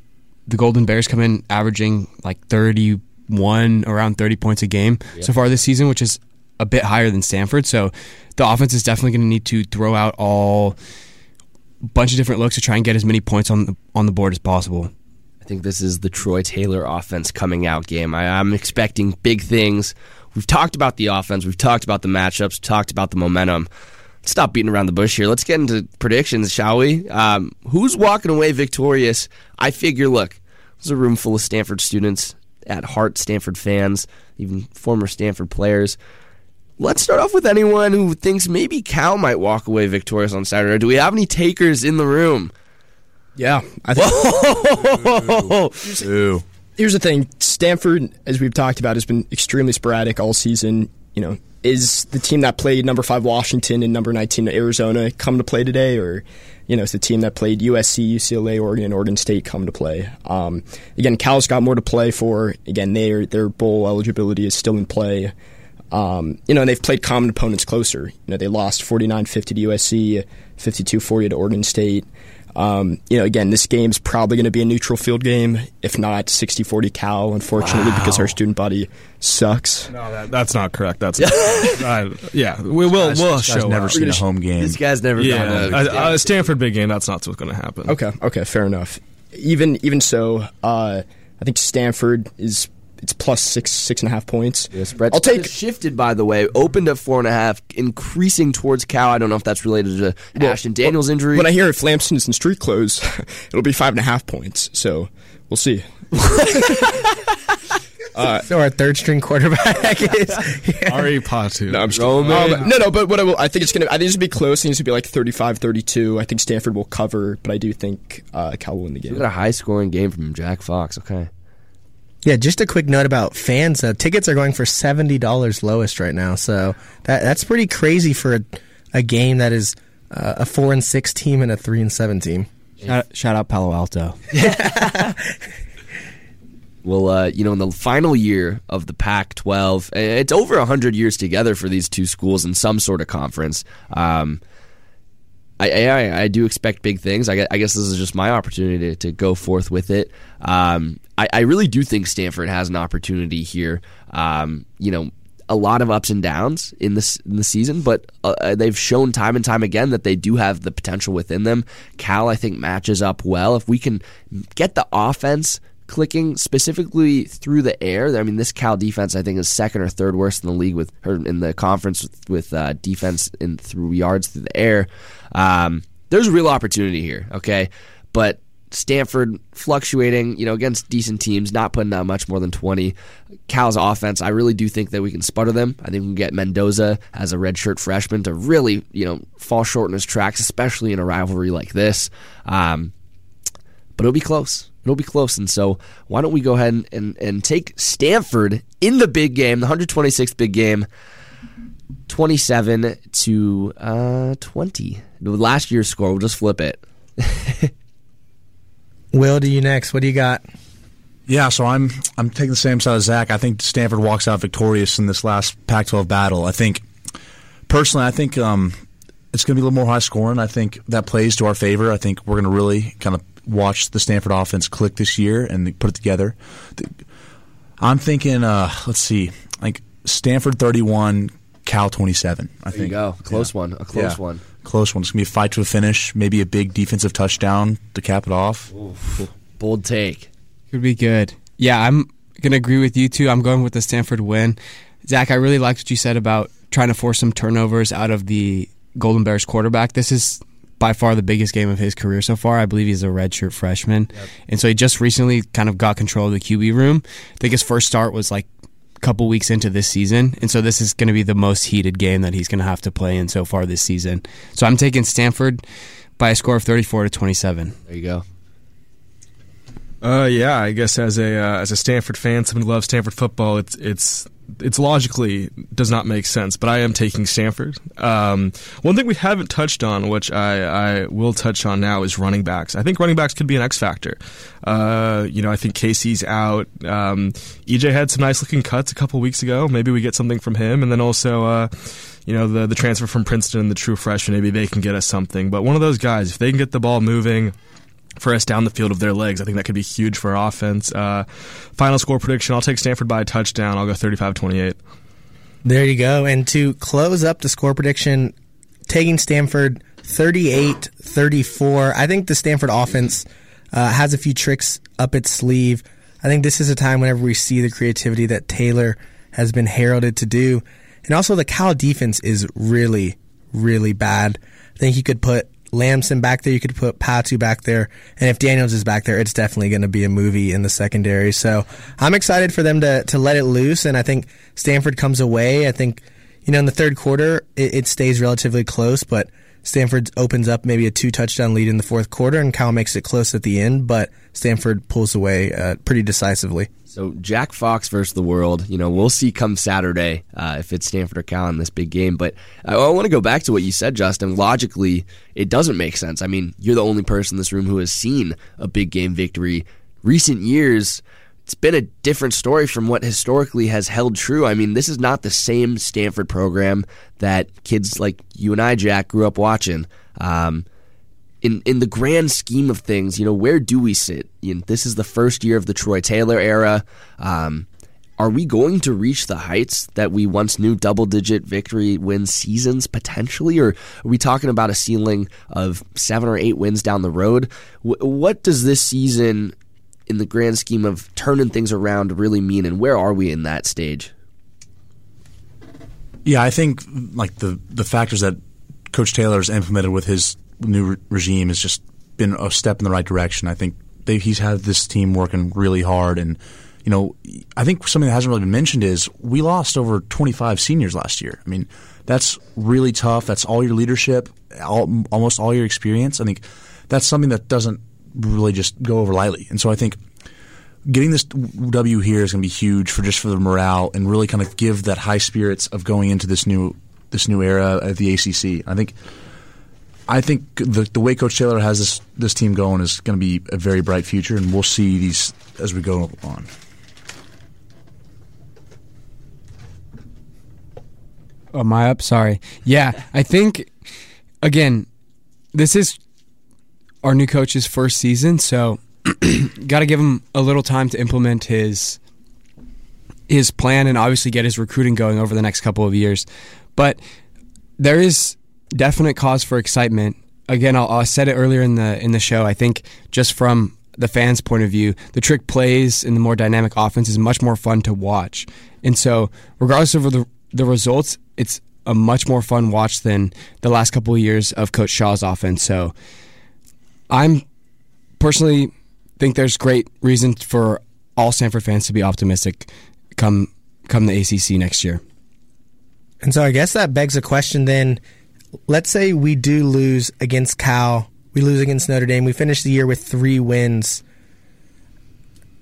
the Golden Bears come in averaging like thirty one around 30 points a game so far this season, which is a bit higher than Stanford. So the offense is definitely going to need to throw out all bunch of different looks to try and get as many points on the, on the board as possible. I think this is the Troy Taylor offense coming out game. I, I'm expecting big things. We've talked about the offense, we've talked about the matchups, talked about the momentum. stop beating around the bush here. Let's get into predictions, shall we? Um, who's walking away victorious? I figure, look, there's a room full of Stanford students at heart Stanford fans, even former Stanford players. Let's start off with anyone who thinks maybe Cal might walk away victorious on Saturday. Do we have any takers in the room? Yeah, I think. here's, here's the thing: Stanford, as we've talked about, has been extremely sporadic all season. You know, is the team that played number five Washington and number nineteen Arizona come to play today, or you know, is the team that played USC, UCLA, Oregon, and Oregon State come to play. Um, again, Cal's got more to play for. Again, their their bowl eligibility is still in play. Um, you know, and they've played common opponents closer. You know, they lost 49-50 to USC, 52-40 to Oregon State. Um, you know, again, this game's probably going to be a neutral field game, if not 60 40 Cal, unfortunately, wow. because our student body sucks. No, that, that's not correct. That's [LAUGHS] uh, yeah, we will guy's, we'll show. never up. seen a home game. This guy's never yeah, a, a, Stanford big game. That's not what's going to happen. Okay, okay, fair enough. Even even so, uh, I think Stanford is it's plus six six and a half points. Yeah, spread I'll take shifted by the way, opened at four and a half, increasing towards Cal. I don't know if that's related to well, Ashton Daniels' injury. When I hear if Lamson is in street clothes, [LAUGHS] it'll be five and a half points. So we'll see. [LAUGHS] Uh, so our third string quarterback [LAUGHS] is yeah. Ari Patu. No, I'm just, um, no, no, but what I, will, I think it's gonna. I think it's gonna be close. I think it's gonna be like 35-32. I think Stanford will cover, but I do think uh, Cal will win the game. We got a high scoring game from Jack Fox. Okay. Yeah, just a quick note about fans. Uh, tickets are going for seventy dollars lowest right now, so that that's pretty crazy for a, a game that is uh, a four and six team and a three and seven team. Shout, shout out Palo Alto. [LAUGHS] well, uh, you know, in the final year of the Pac-12, it's over hundred years together for these two schools in some sort of conference. Um, I, I, I, do expect big things. I, I, guess this is just my opportunity to, to go forth with it. Um, I, I, really do think Stanford has an opportunity here. Um, you know, a lot of ups and downs in this in the season, but uh, uh, they've shown time and time again that they do have the potential within them. Cal, I think, matches up well. If we can get the offense clicking specifically through the air. I mean, this Cal defense I think is second or third worst in the league with or in the conference with, with uh, defense in through yards through the air. Um, there's a real opportunity here, okay? But Stanford fluctuating, you know, against decent teams, not putting out much more than 20. Cal's offense, I really do think that we can sputter them. I think we can get Mendoza as a redshirt freshman to really, you know, fall short in his tracks, especially in a rivalry like this. Um, but it'll be close. It'll be close. And so why don't we go ahead and, and, and take Stanford in the big game, the 126th big game, 27 to uh, 20. Last year's score, we'll just flip it. [LAUGHS] Will, do you next? What do you got? Yeah, so I'm I'm taking the same side as Zach. I think Stanford walks out victorious in this last Pac-12 battle. I think personally, I think um, it's going to be a little more high scoring. I think that plays to our favor. I think we're going to really kind of watch the Stanford offense click this year and put it together. I'm thinking. Uh, let's see, like Stanford 31, Cal 27. I There think. you go. Close Yeah. one. A close Yeah. one. Close one. It's gonna be a fight to a finish. Maybe a big defensive touchdown to cap it off. Bold take. Could be good. Yeah, I'm gonna agree with you too. I'm going with the Stanford win. Zach, I really liked what you said about trying to force some turnovers out of the Golden Bears quarterback. This is by far the biggest game of his career so far. I believe he's a redshirt freshman, and so he just recently kind of got control of the QB room. I think his first start was like a couple weeks into this season, and so this is going to be the most heated game that he's going to have to play in so far this season. So I'm taking Stanford by a score of 34 to 27. There you go. Uh, yeah, I guess as a uh, as a Stanford fan, someone who loves Stanford football, it's it's it's logically does not make sense. But I am taking Stanford. Um, one thing we haven't touched on, which I, I will touch on now, is running backs. I think running backs could be an X factor. Uh, you know, I think Casey's out. Um, EJ had some nice looking cuts a couple weeks ago. Maybe we get something from him, and then also. Uh, you know the the transfer from Princeton, the true freshman, maybe they can get us something. But one of those guys, if they can get the ball moving, for us down the field of their legs. I think that could be huge for our offense. Uh, final score prediction I'll take Stanford by a touchdown. I'll go 35 28. There you go. And to close up the score prediction, taking Stanford 38 34. I think the Stanford offense uh, has a few tricks up its sleeve. I think this is a time whenever we see the creativity that Taylor has been heralded to do. And also, the Cal defense is really, really bad. I think you could put Lamson back there, you could put Patu back there, and if Daniels is back there, it's definitely going to be a movie in the secondary. So I'm excited for them to, to let it loose, and I think Stanford comes away. I think, you know, in the third quarter, it, it stays relatively close, but Stanford opens up maybe a two touchdown lead in the fourth quarter, and Cal makes it close at the end, but Stanford pulls away uh, pretty decisively. So Jack Fox versus the world. You know, we'll see come Saturday uh, if it's Stanford or Cal in this big game. But I, I want to go back to what you said, Justin. Logically, it doesn't make sense. I mean, you're the only person in this room who has seen a big game victory. Recent years, it's been a different story from what historically has held true. I mean, this is not the same Stanford program that kids like you and I, Jack, grew up watching. Um, in in the grand scheme of things, you know, where do we sit? You know, this is the first year of the Troy Taylor era. Um, are we going to reach the heights that we once knew double digit victory win seasons potentially? Or are we talking about a ceiling of seven or eight wins down the road? W- what does this season, in the grand scheme of turning things around, really mean? And where are we in that stage? Yeah, I think like the the factors that Coach Taylor has implemented with his new re- regime has just been a step in the right direction. I think they, he's had this team working really hard, and you know, I think something that hasn't really been mentioned is we lost over 25 seniors last year. I mean, that's really tough. That's all your leadership, all, almost all your experience. I think that's something that doesn't really just go over lightly. And so I think getting this W here is going to be huge for just for the morale and really kind of give that high spirits of going into this new this new era at the ACC. I think I think the the way Coach Taylor has this this team going is going to be a very bright future, and we'll see these as we go on. Oh, am I up? Sorry. Yeah, I think again, this is our new coach's first season, so [CLEARS THROAT] got to give him a little time to implement his his plan and obviously get his recruiting going over the next couple of years. But there is definite cause for excitement. Again, I'll, I said it earlier in the in the show. I think just from the fans' point of view, the trick plays and the more dynamic offense is much more fun to watch. And so, regardless of the the results, it's a much more fun watch than the last couple of years of Coach Shaw's offense. So, I'm personally think there's great reason for all Stanford fans to be optimistic come come the ACC next year. And so I guess that begs a question then. Let's say we do lose against Cal, we lose against Notre Dame, we finish the year with three wins.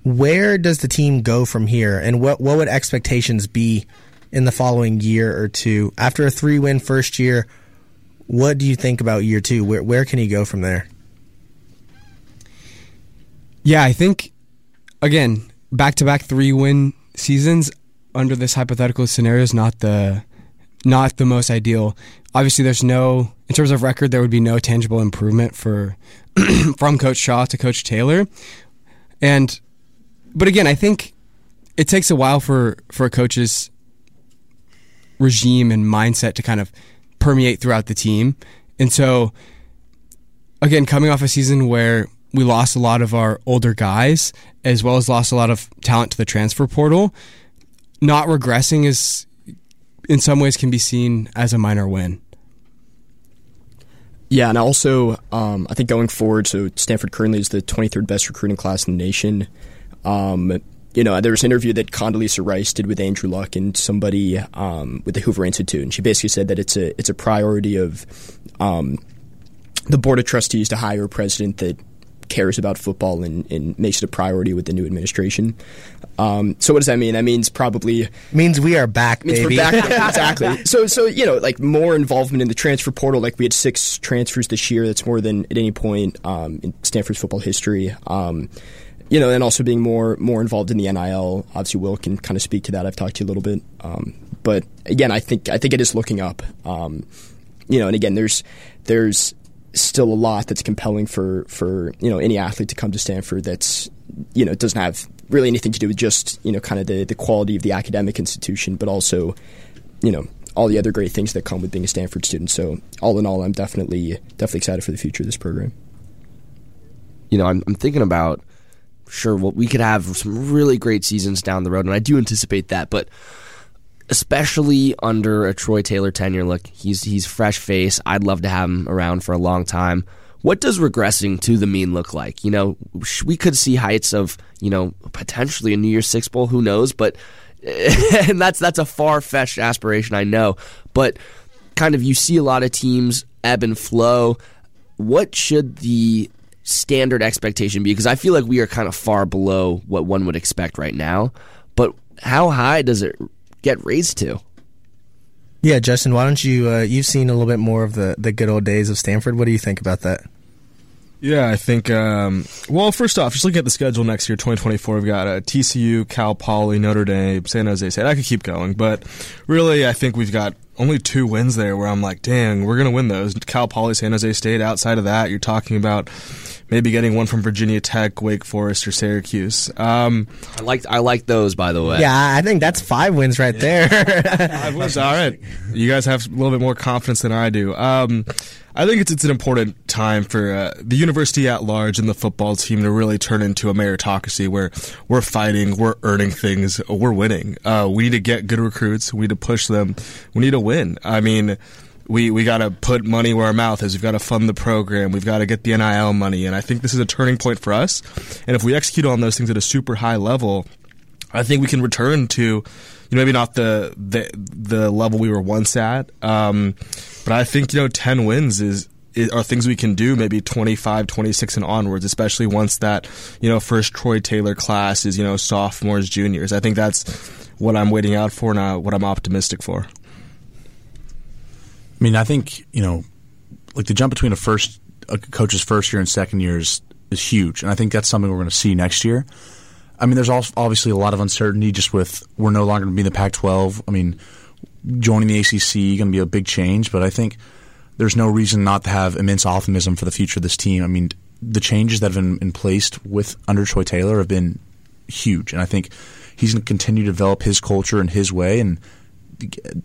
Where does the team go from here? And what, what would expectations be in the following year or two? After a three win first year, what do you think about year two? Where, where can he go from there? Yeah, I think again, back to back three win seasons under this hypothetical scenario is not the not the most ideal. Obviously, there's no in terms of record, there would be no tangible improvement for [CLEARS THROAT] from Coach Shaw to Coach Taylor, and but again, I think it takes a while for for a coach's regime and mindset to kind of permeate throughout the team. And so, again, coming off a season where we lost a lot of our older guys, as well as lost a lot of talent to the transfer portal, not regressing is, in some ways, can be seen as a minor win. Yeah, and also, um, I think going forward, so Stanford currently is the 23rd best recruiting class in the nation. Um, you know, there was an interview that Condoleezza Rice did with Andrew Luck and somebody um, with the Hoover Institute, and she basically said that it's a it's a priority of um, the board of trustees to hire a president that cares about football and, and makes it a priority with the new administration. Um, so what does that mean? That means probably means we are back, means baby. We're back [LAUGHS] exactly. So so you know like more involvement in the transfer portal. Like we had six transfers this year. That's more than at any point um, in Stanford's football history. Um, you know, and also being more more involved in the NIL. Obviously, Will can kind of speak to that. I've talked to you a little bit, um, but again, I think I think it is looking up. Um, you know, and again, there's there's still a lot that's compelling for for you know any athlete to come to Stanford. That's you know doesn't have really anything to do with just you know kind of the the quality of the academic institution, but also you know all the other great things that come with being a Stanford student. So all in all, I'm definitely definitely excited for the future of this program. You know, I'm, I'm thinking about sure well, we could have some really great seasons down the road, and I do anticipate that, but especially under a Troy Taylor tenure. Look, he's he's fresh face. I'd love to have him around for a long time. What does regressing to the mean look like? You know, we could see heights of you know potentially a New Year's Six bowl. Who knows? But [LAUGHS] and that's that's a far fetched aspiration, I know. But kind of you see a lot of teams ebb and flow. What should the standard expectation be? Because I feel like we are kind of far below what one would expect right now. But how high does it get raised to? Yeah, Justin, why don't you? Uh, you've seen a little bit more of the the good old days of Stanford. What do you think about that? Yeah, I think. Um, well, first off, just looking at the schedule next year, 2024, we've got uh, TCU, Cal Poly, Notre Dame, San Jose State. I could keep going, but really, I think we've got only two wins there where I'm like, dang, we're gonna win those. Cal Poly, San Jose State. Outside of that, you're talking about maybe getting one from Virginia Tech, Wake Forest, or Syracuse. Um, I like I like those, by the way. Yeah, I think that's five wins right there. [LAUGHS] five wins, all right. You guys have a little bit more confidence than I do. Um, I think it's it's an important time for uh, the university at large and the football team to really turn into a meritocracy where we're fighting, we're earning things, we're winning. Uh, we need to get good recruits. We need to push them. We need to win. I mean we we got to put money where our mouth is. We've got to fund the program. We've got to get the NIL money, and I think this is a turning point for us. And if we execute on those things at a super high level, I think we can return to, you know, maybe not the the the level we were once at, um, but I think you know, ten wins is are things we can do maybe 25 26 and onwards especially once that you know first troy taylor class is you know sophomores juniors i think that's what i'm waiting out for and what i'm optimistic for I mean, I think you know, like the jump between a first a coach's first year and second year is, is huge, and I think that's something we're going to see next year. I mean, there's obviously a lot of uncertainty just with we're no longer going to be in the Pac-12. I mean, joining the ACC going to be a big change, but I think there's no reason not to have immense optimism for the future of this team. I mean, the changes that have been in place with under Troy Taylor have been huge, and I think he's going to continue to develop his culture and his way and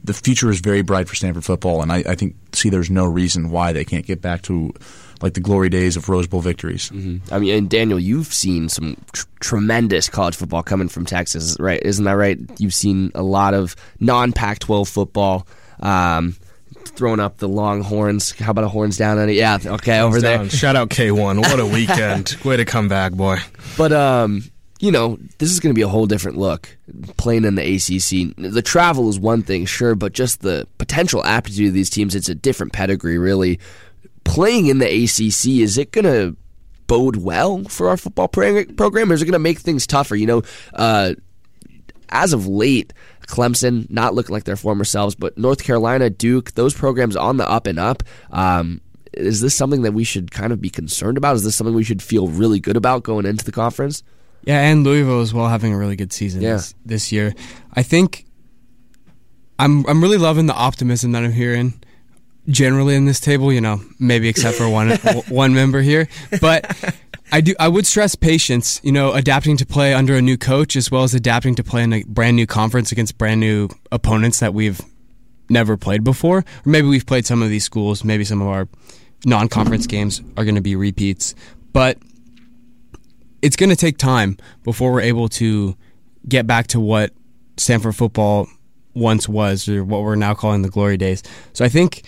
the future is very bright for Stanford football, and I, I, think see there's no reason why they can't get back to like the glory days of Rose Bowl victories. Mm-hmm. I mean, and Daniel, you've seen some tr- tremendous college football coming from Texas, right? Isn't that right? You've seen a lot of non-Pac-12 football. Um, throwing up the Longhorns. How about a horns down on it? Yeah, okay, over there. Shout out K1. What a [LAUGHS] weekend. Way to come back, boy. But um you know, this is going to be a whole different look playing in the ACC. The travel is one thing, sure, but just the potential aptitude of these teams, it's a different pedigree, really. Playing in the ACC, is it going to bode well for our football program, or is it going to make things tougher? You know, uh, as of late, Clemson not looking like their former selves, but North Carolina, Duke, those programs on the up and up. Um, is this something that we should kind of be concerned about? Is this something we should feel really good about going into the conference? Yeah, and Louisville as well having a really good season yeah. this, this year. I think I'm I'm really loving the optimism that I'm hearing generally in this table. You know, maybe except for one [LAUGHS] one member here, but I do. I would stress patience. You know, adapting to play under a new coach as well as adapting to play in a brand new conference against brand new opponents that we've never played before. Or maybe we've played some of these schools. Maybe some of our non-conference games are going to be repeats, but it's going to take time before we're able to get back to what Stanford football once was, or what we're now calling the glory days. So I think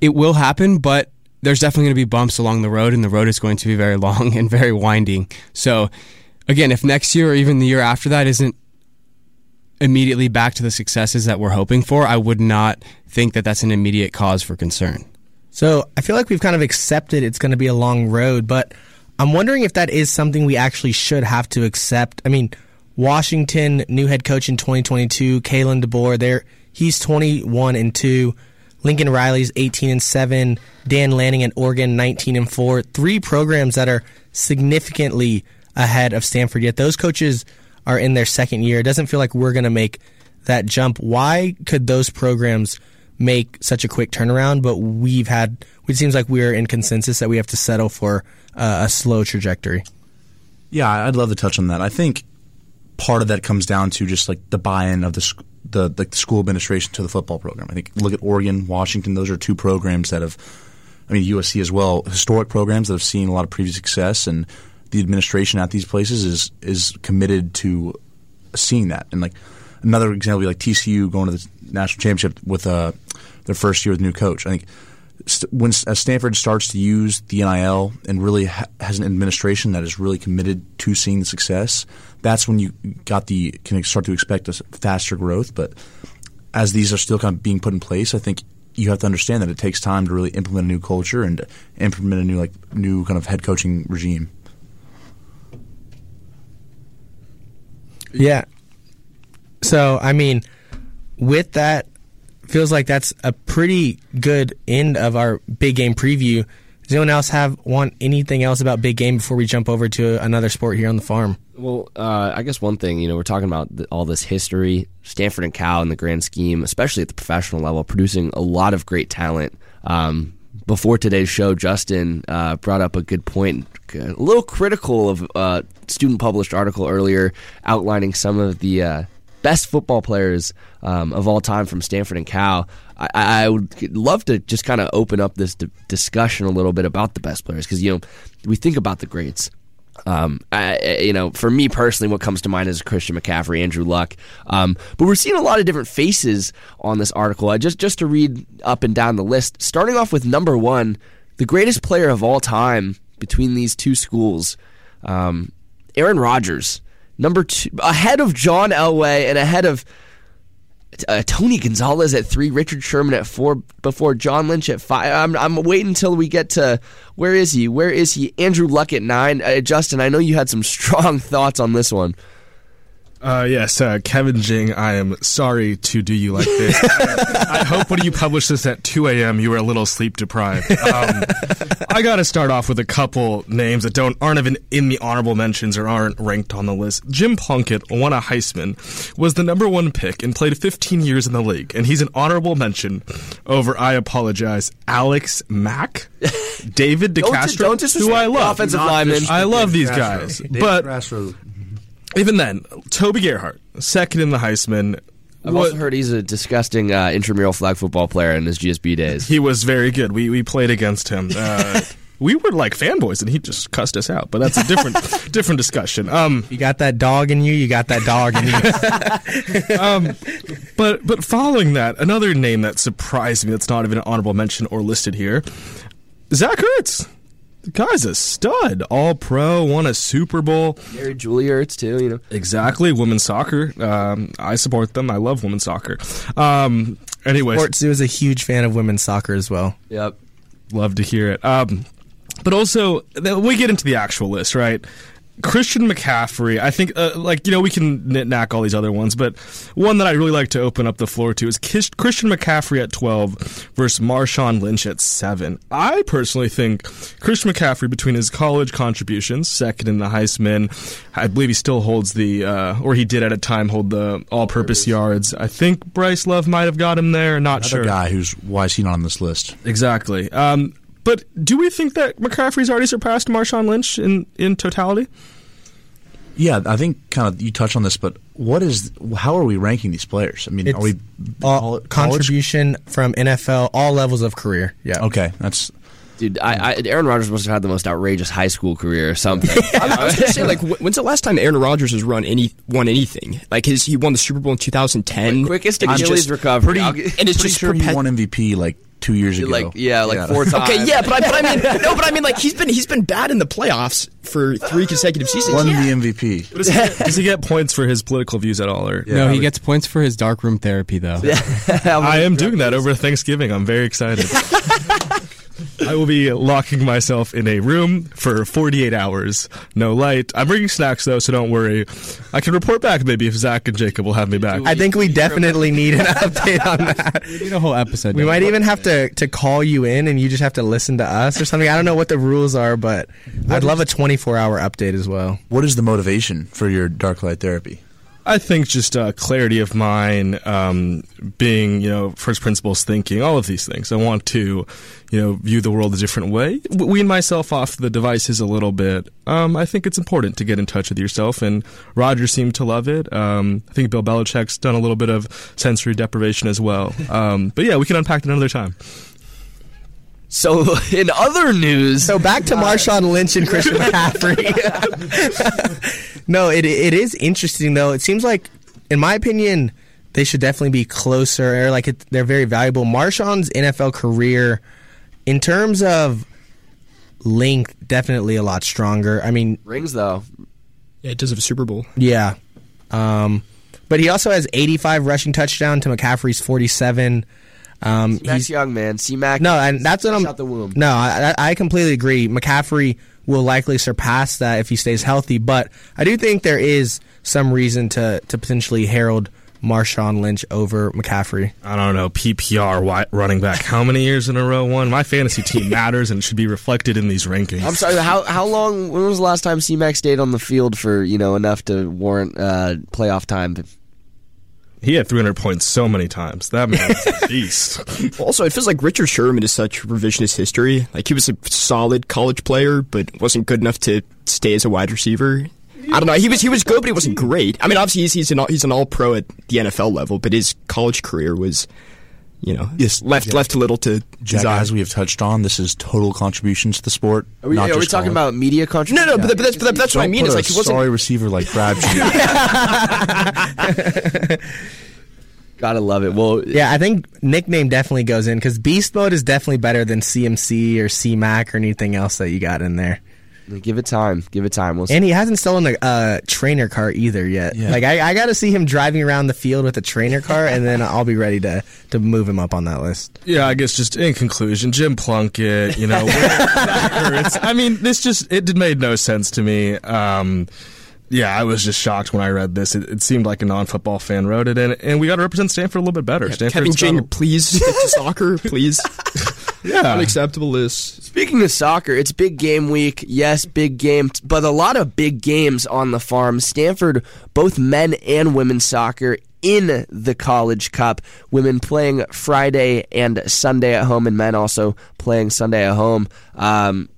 it will happen, but there's definitely going to be bumps along the road, and the road is going to be very [LAUGHS] long and very winding. So, again, if next year or even the year after that isn't immediately back to the successes that we're hoping for, I would not think that that's an immediate cause for concern. So I feel like we've kind of accepted it's going to be a long road, but I'm wondering if that is something we actually should have to accept. I mean, Washington, new head coach in 2022, Kalen DeBoer, there he's 21 and 2. Lincoln Riley's 18 and 7. Dan Lanning at Oregon 19 and 4. Three programs that are significantly ahead of Stanford. Yet those coaches are in their second year. It doesn't feel like we're going to make that jump. Why could those programs make such a quick turnaround? But we've had. It seems like we're in consensus that we have to settle for uh, a slow trajectory. Yeah, I'd love to touch on that. I think part of that comes down to just like the buy-in of the the, the school administration to the football program. I think look at Oregon, Washington; those are two programs that have, I mean USC as well, historic programs that have seen a lot of previous success, and the administration at these places is is committed to seeing that. And like another example, would be like TCU going to the national championship with uh, their first year with a new coach. I think when as Stanford starts to use the NIL and really ha- has an administration that is really committed to seeing the success, that's when you got the can start to expect a faster growth. But as these are still kind of being put in place, I think you have to understand that it takes time to really implement a new culture and implement a new like new kind of head coaching regime. Yeah. So I mean, with that feels like that's a pretty good end of our big game preview. Does anyone else have want anything else about big game before we jump over to another sport here on the farm? Well, uh, I guess one thing, you know, we're talking about all this history, Stanford and Cal in the grand scheme, especially at the professional level, producing a lot of great talent. Um, before today's show, Justin uh, brought up a good point, a little critical of a uh, student published article earlier outlining some of the uh, best football players um, of all time from Stanford and Cal. I, I would love to just kind of open up this d- discussion a little bit about the best players because you know we think about the greats. Um, I, you know, for me personally, what comes to mind is Christian McCaffrey, Andrew Luck. Um, but we're seeing a lot of different faces on this article. I just just to read up and down the list, starting off with number one, the greatest player of all time between these two schools, um, Aaron Rodgers. Number two, ahead of John Elway and ahead of uh, Tony Gonzalez at three, Richard Sherman at four, before John Lynch at five. I'm, I'm waiting until we get to where is he? Where is he? Andrew Luck at nine. Uh, Justin, I know you had some [LAUGHS] strong thoughts on this one. Uh, yes, uh, Kevin Jing, I am sorry to do you like this. I, [LAUGHS] I hope when you publish this at 2 a.m., you were a little sleep deprived. Um, I got to start off with a couple names that don't aren't even in the honorable mentions or aren't ranked on the list. Jim Plunkett won a Heisman, was the number one pick, and played 15 years in the league, and he's an honorable mention over. I apologize, Alex Mack, David DeCastro, don't, don't who I love, offensive lineman. I love these guys, but even then, Toby Gerhart, second in the Heisman. I've what, also heard he's a disgusting uh, intramural flag football player in his GSB days. He was very good. We we played against him. Uh, [LAUGHS] we were like fanboys, and he just cussed us out. But that's a different [LAUGHS] different discussion. Um, you got that dog in you. You got that dog in you. [LAUGHS] um, but but following that, another name that surprised me that's not even an honorable mention or listed here, Zach Ertz. The guy's a stud. All pro, won a Super Bowl. Gary Juilliard too, you know. Exactly. Women's soccer. Um, I support them. I love women's soccer. Um, anyway. Sports is a huge fan of women's soccer as well. Yep. Love to hear it. Um, but also, we get into the actual list, right? Christian McCaffrey, I think, uh, like, you know, we can knack all these other ones, but one that I really like to open up the floor to is Christian McCaffrey at 12 versus Marshawn Lynch at 7. I personally think Christian McCaffrey, between his college contributions, second in the Heisman, I believe he still holds the, uh, or he did at a time hold the all purpose yards. I think Bryce Love might have got him there, not Another sure. guy who's, why is he not on this list? Exactly. Um, but do we think that McCaffrey's already surpassed Marshawn Lynch in, in totality? Yeah, I think kind of you touched on this, but what is how are we ranking these players? I mean, It's are we all, college? contribution from NFL, all levels of career. Yeah. Okay, that's Dude, I, I, Aaron Rodgers must have had the most outrageous high school career or something. [LAUGHS] I was gonna say, like, when's the last time Aaron Rodgers has run any won anything? Like, his he won the Super Bowl in 2010. Quickest and Achilles recovery. pretty. I'll and it's pretty just sure he perpet- won MVP like two years ago. like yeah, like four [LAUGHS] times. Okay, yeah, but I, but I mean, no, but I mean, like, he's been he's been bad in the playoffs for three consecutive seasons. won Yeah. the MVP. Does he, get, does he get points for his political views at all? Or no, he gets points for his darkroom therapy though. [LAUGHS] I am doing that over Thanksgiving. I'm very excited. [LAUGHS] I will be locking myself in a room for 48 hours, no light. I'm bringing snacks though, so don't worry. I can report back maybe if Zach and Jacob will have me back. I think we definitely need an update on that. [LAUGHS] We need a whole episode. We might even have to, to call you in and you just have to listen to us or something. I don't know what the rules are, but I'd love a 24 hour update as well. What is the motivation for your dark light therapy? I think just uh, clarity of mind, um, being you know first principles thinking, all of these things. I want to, you know, view the world a different way. Wean myself off the devices a little bit. Um, I think it's important to get in touch with yourself, and Roger seemed to love it. Um, I think Bill Belichick's done a little bit of sensory deprivation as well. Um, but yeah, we can unpack it another time. So [LAUGHS] in other news, So back to Marshawn Lynch and Christian [LAUGHS] McCaffrey. [LAUGHS] no, it it is interesting though. It seems like, in my opinion, they should definitely be closer. Or like it, they're very valuable. Marshawn's NFL career, in terms of length, definitely a lot stronger. I mean, rings though. Yeah, it does have a Super Bowl. yeah, um, but he also has 85 rushing touchdown to McCaffrey's 47. Um, Max he's Young man, C Mac. no, and that's what I'm. out the womb. No, I, I I completely agree. McCaffrey will likely surpass that if he stays healthy, but I do think there is some reason to to potentially herald Marshawn Lynch over McCaffrey. I don't know PPR wi- running back. How many years in a row? One. My fantasy team [LAUGHS] matters and should be reflected in these rankings. I'm sorry. How how long? When was the last time C Mac stayed on the field for you know enough to warrant uh, playoff time? He had 300 points so many times. That man's a [LAUGHS] beast. Also, it feels like Richard Sherman is such revisionist history. Like he was a solid college player, but wasn't good enough to stay as a wide receiver. I don't know. He was he was good, but he wasn't great. I mean, obviously he's he's an all, he's an all pro at the NFL level, but his college career was, you know, Yes, left yeah. left a little to Jack, desire. as we have touched on, this is total contributions to the sport. Are we, not are we talking college. about media contributions? No, contribution? no, but, but that's but that's what I mean. put Is a like he wasn't. sorry receiver like Crabtree. [LAUGHS] [LAUGHS] Gotta love it. Well, Yeah, I think nickname definitely goes in because Beast Mode is definitely better than CMC or CMAC or anything else that you got in there. Give it time. Give it time. We'll. And he hasn't stolen a uh, trainer car either yet. Yeah. Like I, I got to see him driving around the field with a trainer car, and then I'll be ready to to move him up on that list. Yeah, I guess just in conclusion, Jim Plunkett, you know, it's, [LAUGHS] I mean, this just it did made no sense to me. Um, yeah, I was just shocked when I read this. It, it seemed like a non-football fan wrote it, and and we got to represent Stanford a little bit better. Kevin Stanford's Jr. got- Please stick to soccer, please. [LAUGHS] yeah, Unacceptable list. Speaking of soccer, it's big game week. Yes, big game, but a lot of big games on the farm. Stanford, both men and women's soccer in the College Cup. Women playing Friday and Sunday at home, and men also playing Sunday at home. Um,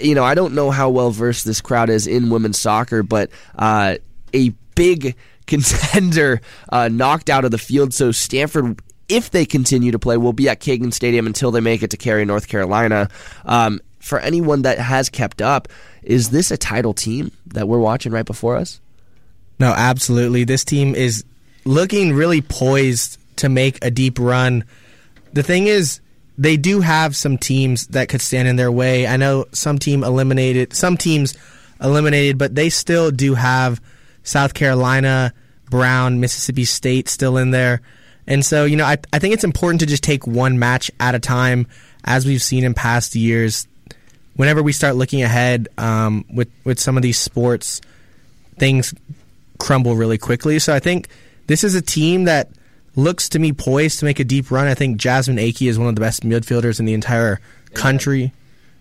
you know, I don't know how well versed this crowd is in women's soccer, but uh, a big [LAUGHS] contender uh, knocked out of the field. So Stanford, if they continue to play, will be at Cagan Stadium until they make it to Cary, North Carolina. Um, for anyone that has kept up, is this a title team that we're watching right before us? No, absolutely. This team is looking really poised to make a deep run. The thing is, they do have some teams that could stand in their way. I know some team eliminated, some teams eliminated, but they still do have South Carolina, Brown, Mississippi State still in there. And so, you know, I, I think it's important to just take one match at a time, as we've seen in past years. Whenever we start looking ahead um, with with some of these sports, things crumble really quickly. So I think this is a team that looks to me poised to make a deep run. I think Jasmine Aikey is one of the best midfielders in the entire country.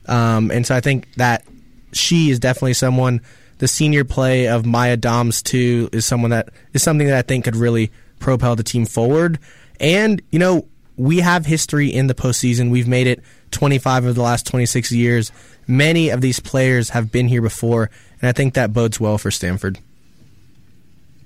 Um, and so I think that she is definitely someone. The senior play of Maya Doms too is someone that is something that I think could really propel the team forward. And you know we have history in the postseason. We've made it 25 of the last 26 years. Many of these players have been here before, and I think that bodes well for Stanford.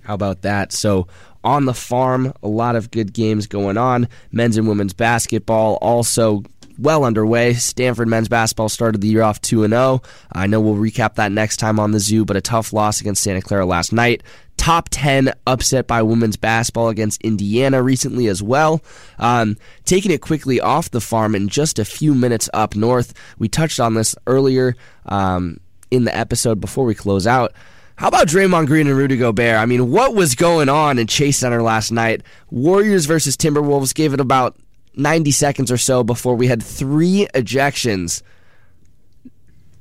How about that? So, on the farm, a lot of good games going on. Men's and women's basketball also well underway. Stanford men's basketball started the year off 2 0. I know we'll recap that next time on the zoo, but a tough loss against Santa Clara last night. Top 10 upset by women's basketball against Indiana recently as well. Um, taking it quickly off the farm in just a few minutes up north. We touched on this earlier um, in the episode before we close out. How about Draymond Green and Rudy Gobert? I mean, what was going on in Chase Center last night? Warriors versus Timberwolves gave it about 90 seconds or so before we had three ejections.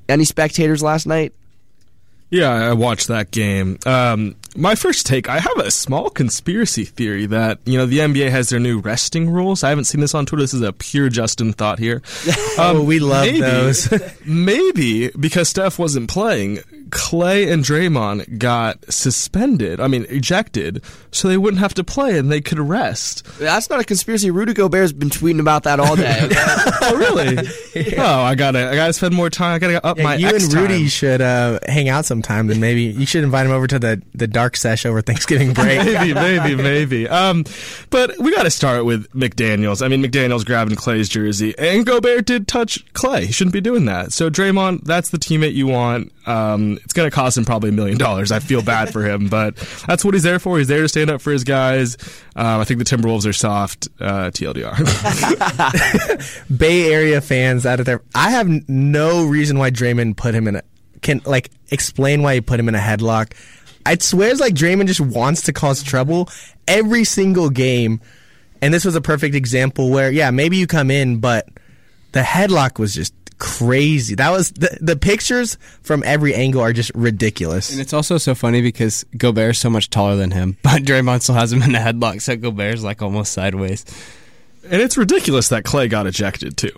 Any spectators last night? Yeah, I watched that game. Um, my first take, I have a small conspiracy theory that, you know, the NBA has their new resting rules. I haven't seen this on Twitter. This is a pure Justin thought here. Um, [LAUGHS] oh, we love maybe, those. [LAUGHS] maybe because Steph wasn't playing, Clay and Draymond got suspended, I mean, ejected, so they wouldn't have to play and they could rest. That's not a conspiracy. Rudy Gobert's been tweeting about that all day. [LAUGHS] oh, really? [LAUGHS] Oh, I gotta, I gotta spend more time. I gotta up yeah, my. You and Rudy time. should uh, hang out sometime. Then maybe you should invite him over to the the dark sesh over Thanksgiving break. [LAUGHS] maybe, maybe, maybe. Um, but we got to start with McDaniels. I mean, McDaniels grabbing Clay's jersey, and Gobert did touch Clay. He shouldn't be doing that. So Draymond, that's the teammate you want. Um, it's going to cost him probably a million dollars. I feel bad for him, but that's what he's there for. He's there to stand up for his guys. Um, I think the Timberwolves are soft. Uh, TLDR. [LAUGHS] Bay Area fans out of there, I have no reason why Draymond put him in a can like explain why he put him in a headlock. I swear it's like Draymond just wants to cause trouble every single game. And this was a perfect example where, yeah, maybe you come in, but the headlock was just crazy. That was the, the pictures from every angle are just ridiculous. And it's also so funny because Gobert's so much taller than him, [LAUGHS] but Draymond still has him in a headlock, so Gobert's like almost sideways. And it's ridiculous that Clay got ejected too.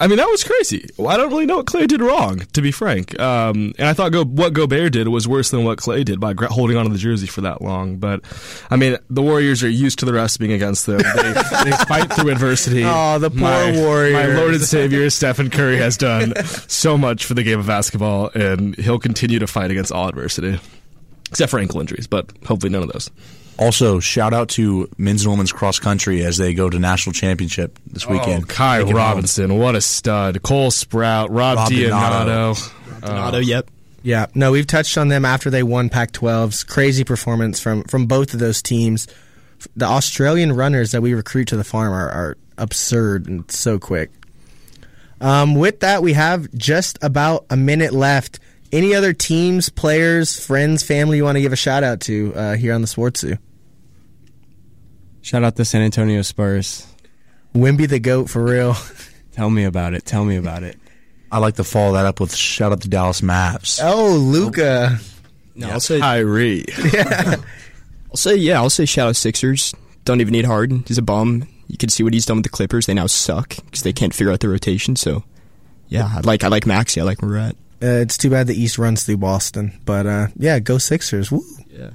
I mean, that was crazy. Well, I don't really know what Clay did wrong, to be frank. Um, and I thought Go- what Gobert did was worse than what Clay did by holding onto the jersey for that long. But I mean, the Warriors are used to the refs being against them. They, [LAUGHS] they fight through adversity. Oh, the poor my, Warriors! My Lord and Savior Stephen Curry has done so much for the game of basketball, and he'll continue to fight against all adversity, except for ankle injuries. But hopefully, none of those. Also, shout out to men's and women's cross country as they go to national championship this oh, weekend. Oh, Ky Robinson, what a stud! Cole Sprout, Rob, Rob Donato. Donato, uh, yep. Yeah, no, we've touched on them after they won Pac-12's crazy performance from from both of those teams. The Australian runners that we recruit to the farm are, are absurd and so quick. Um, with that, we have just about a minute left. Any other teams, players, friends, family you want to give a shout out to uh, here on the Sports Zoo? Shout out the San Antonio Spurs. Wemby the goat for real. [LAUGHS] Tell me about it. Tell me about it. I like to follow that up with shout out to Dallas Mavs. Oh, Luka. No, I'll say Kyrie. yeah. [LAUGHS] I'll say yeah. I'll say shout out Sixers. Don't even need Harden. He's a bum. You can see what he's done with the Clippers. They now suck because they can't figure out the rotation. So, yeah, I like I like Maxey. I like Murat. Uh, it's too bad the East runs through Boston, but uh, yeah, go Sixers. Woo. Yeah.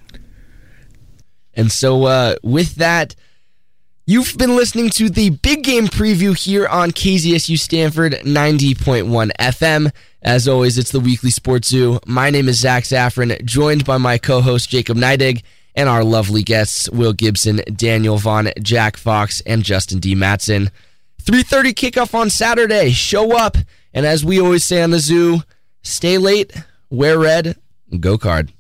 And so, uh, with that, you've been listening to the big game preview here on KZSU Stanford 90.1 FM. As always, it's the weekly sports zoo. My name is Zach Zaffron, joined by my co host Jacob Neidig and our lovely guests Will Gibson, Daniel Vaughn, Jack Fox, and Justin Dea-Mattson. 3:30 kickoff on Saturday. Show up, and as we always say on the zoo, stay late, wear red, go card.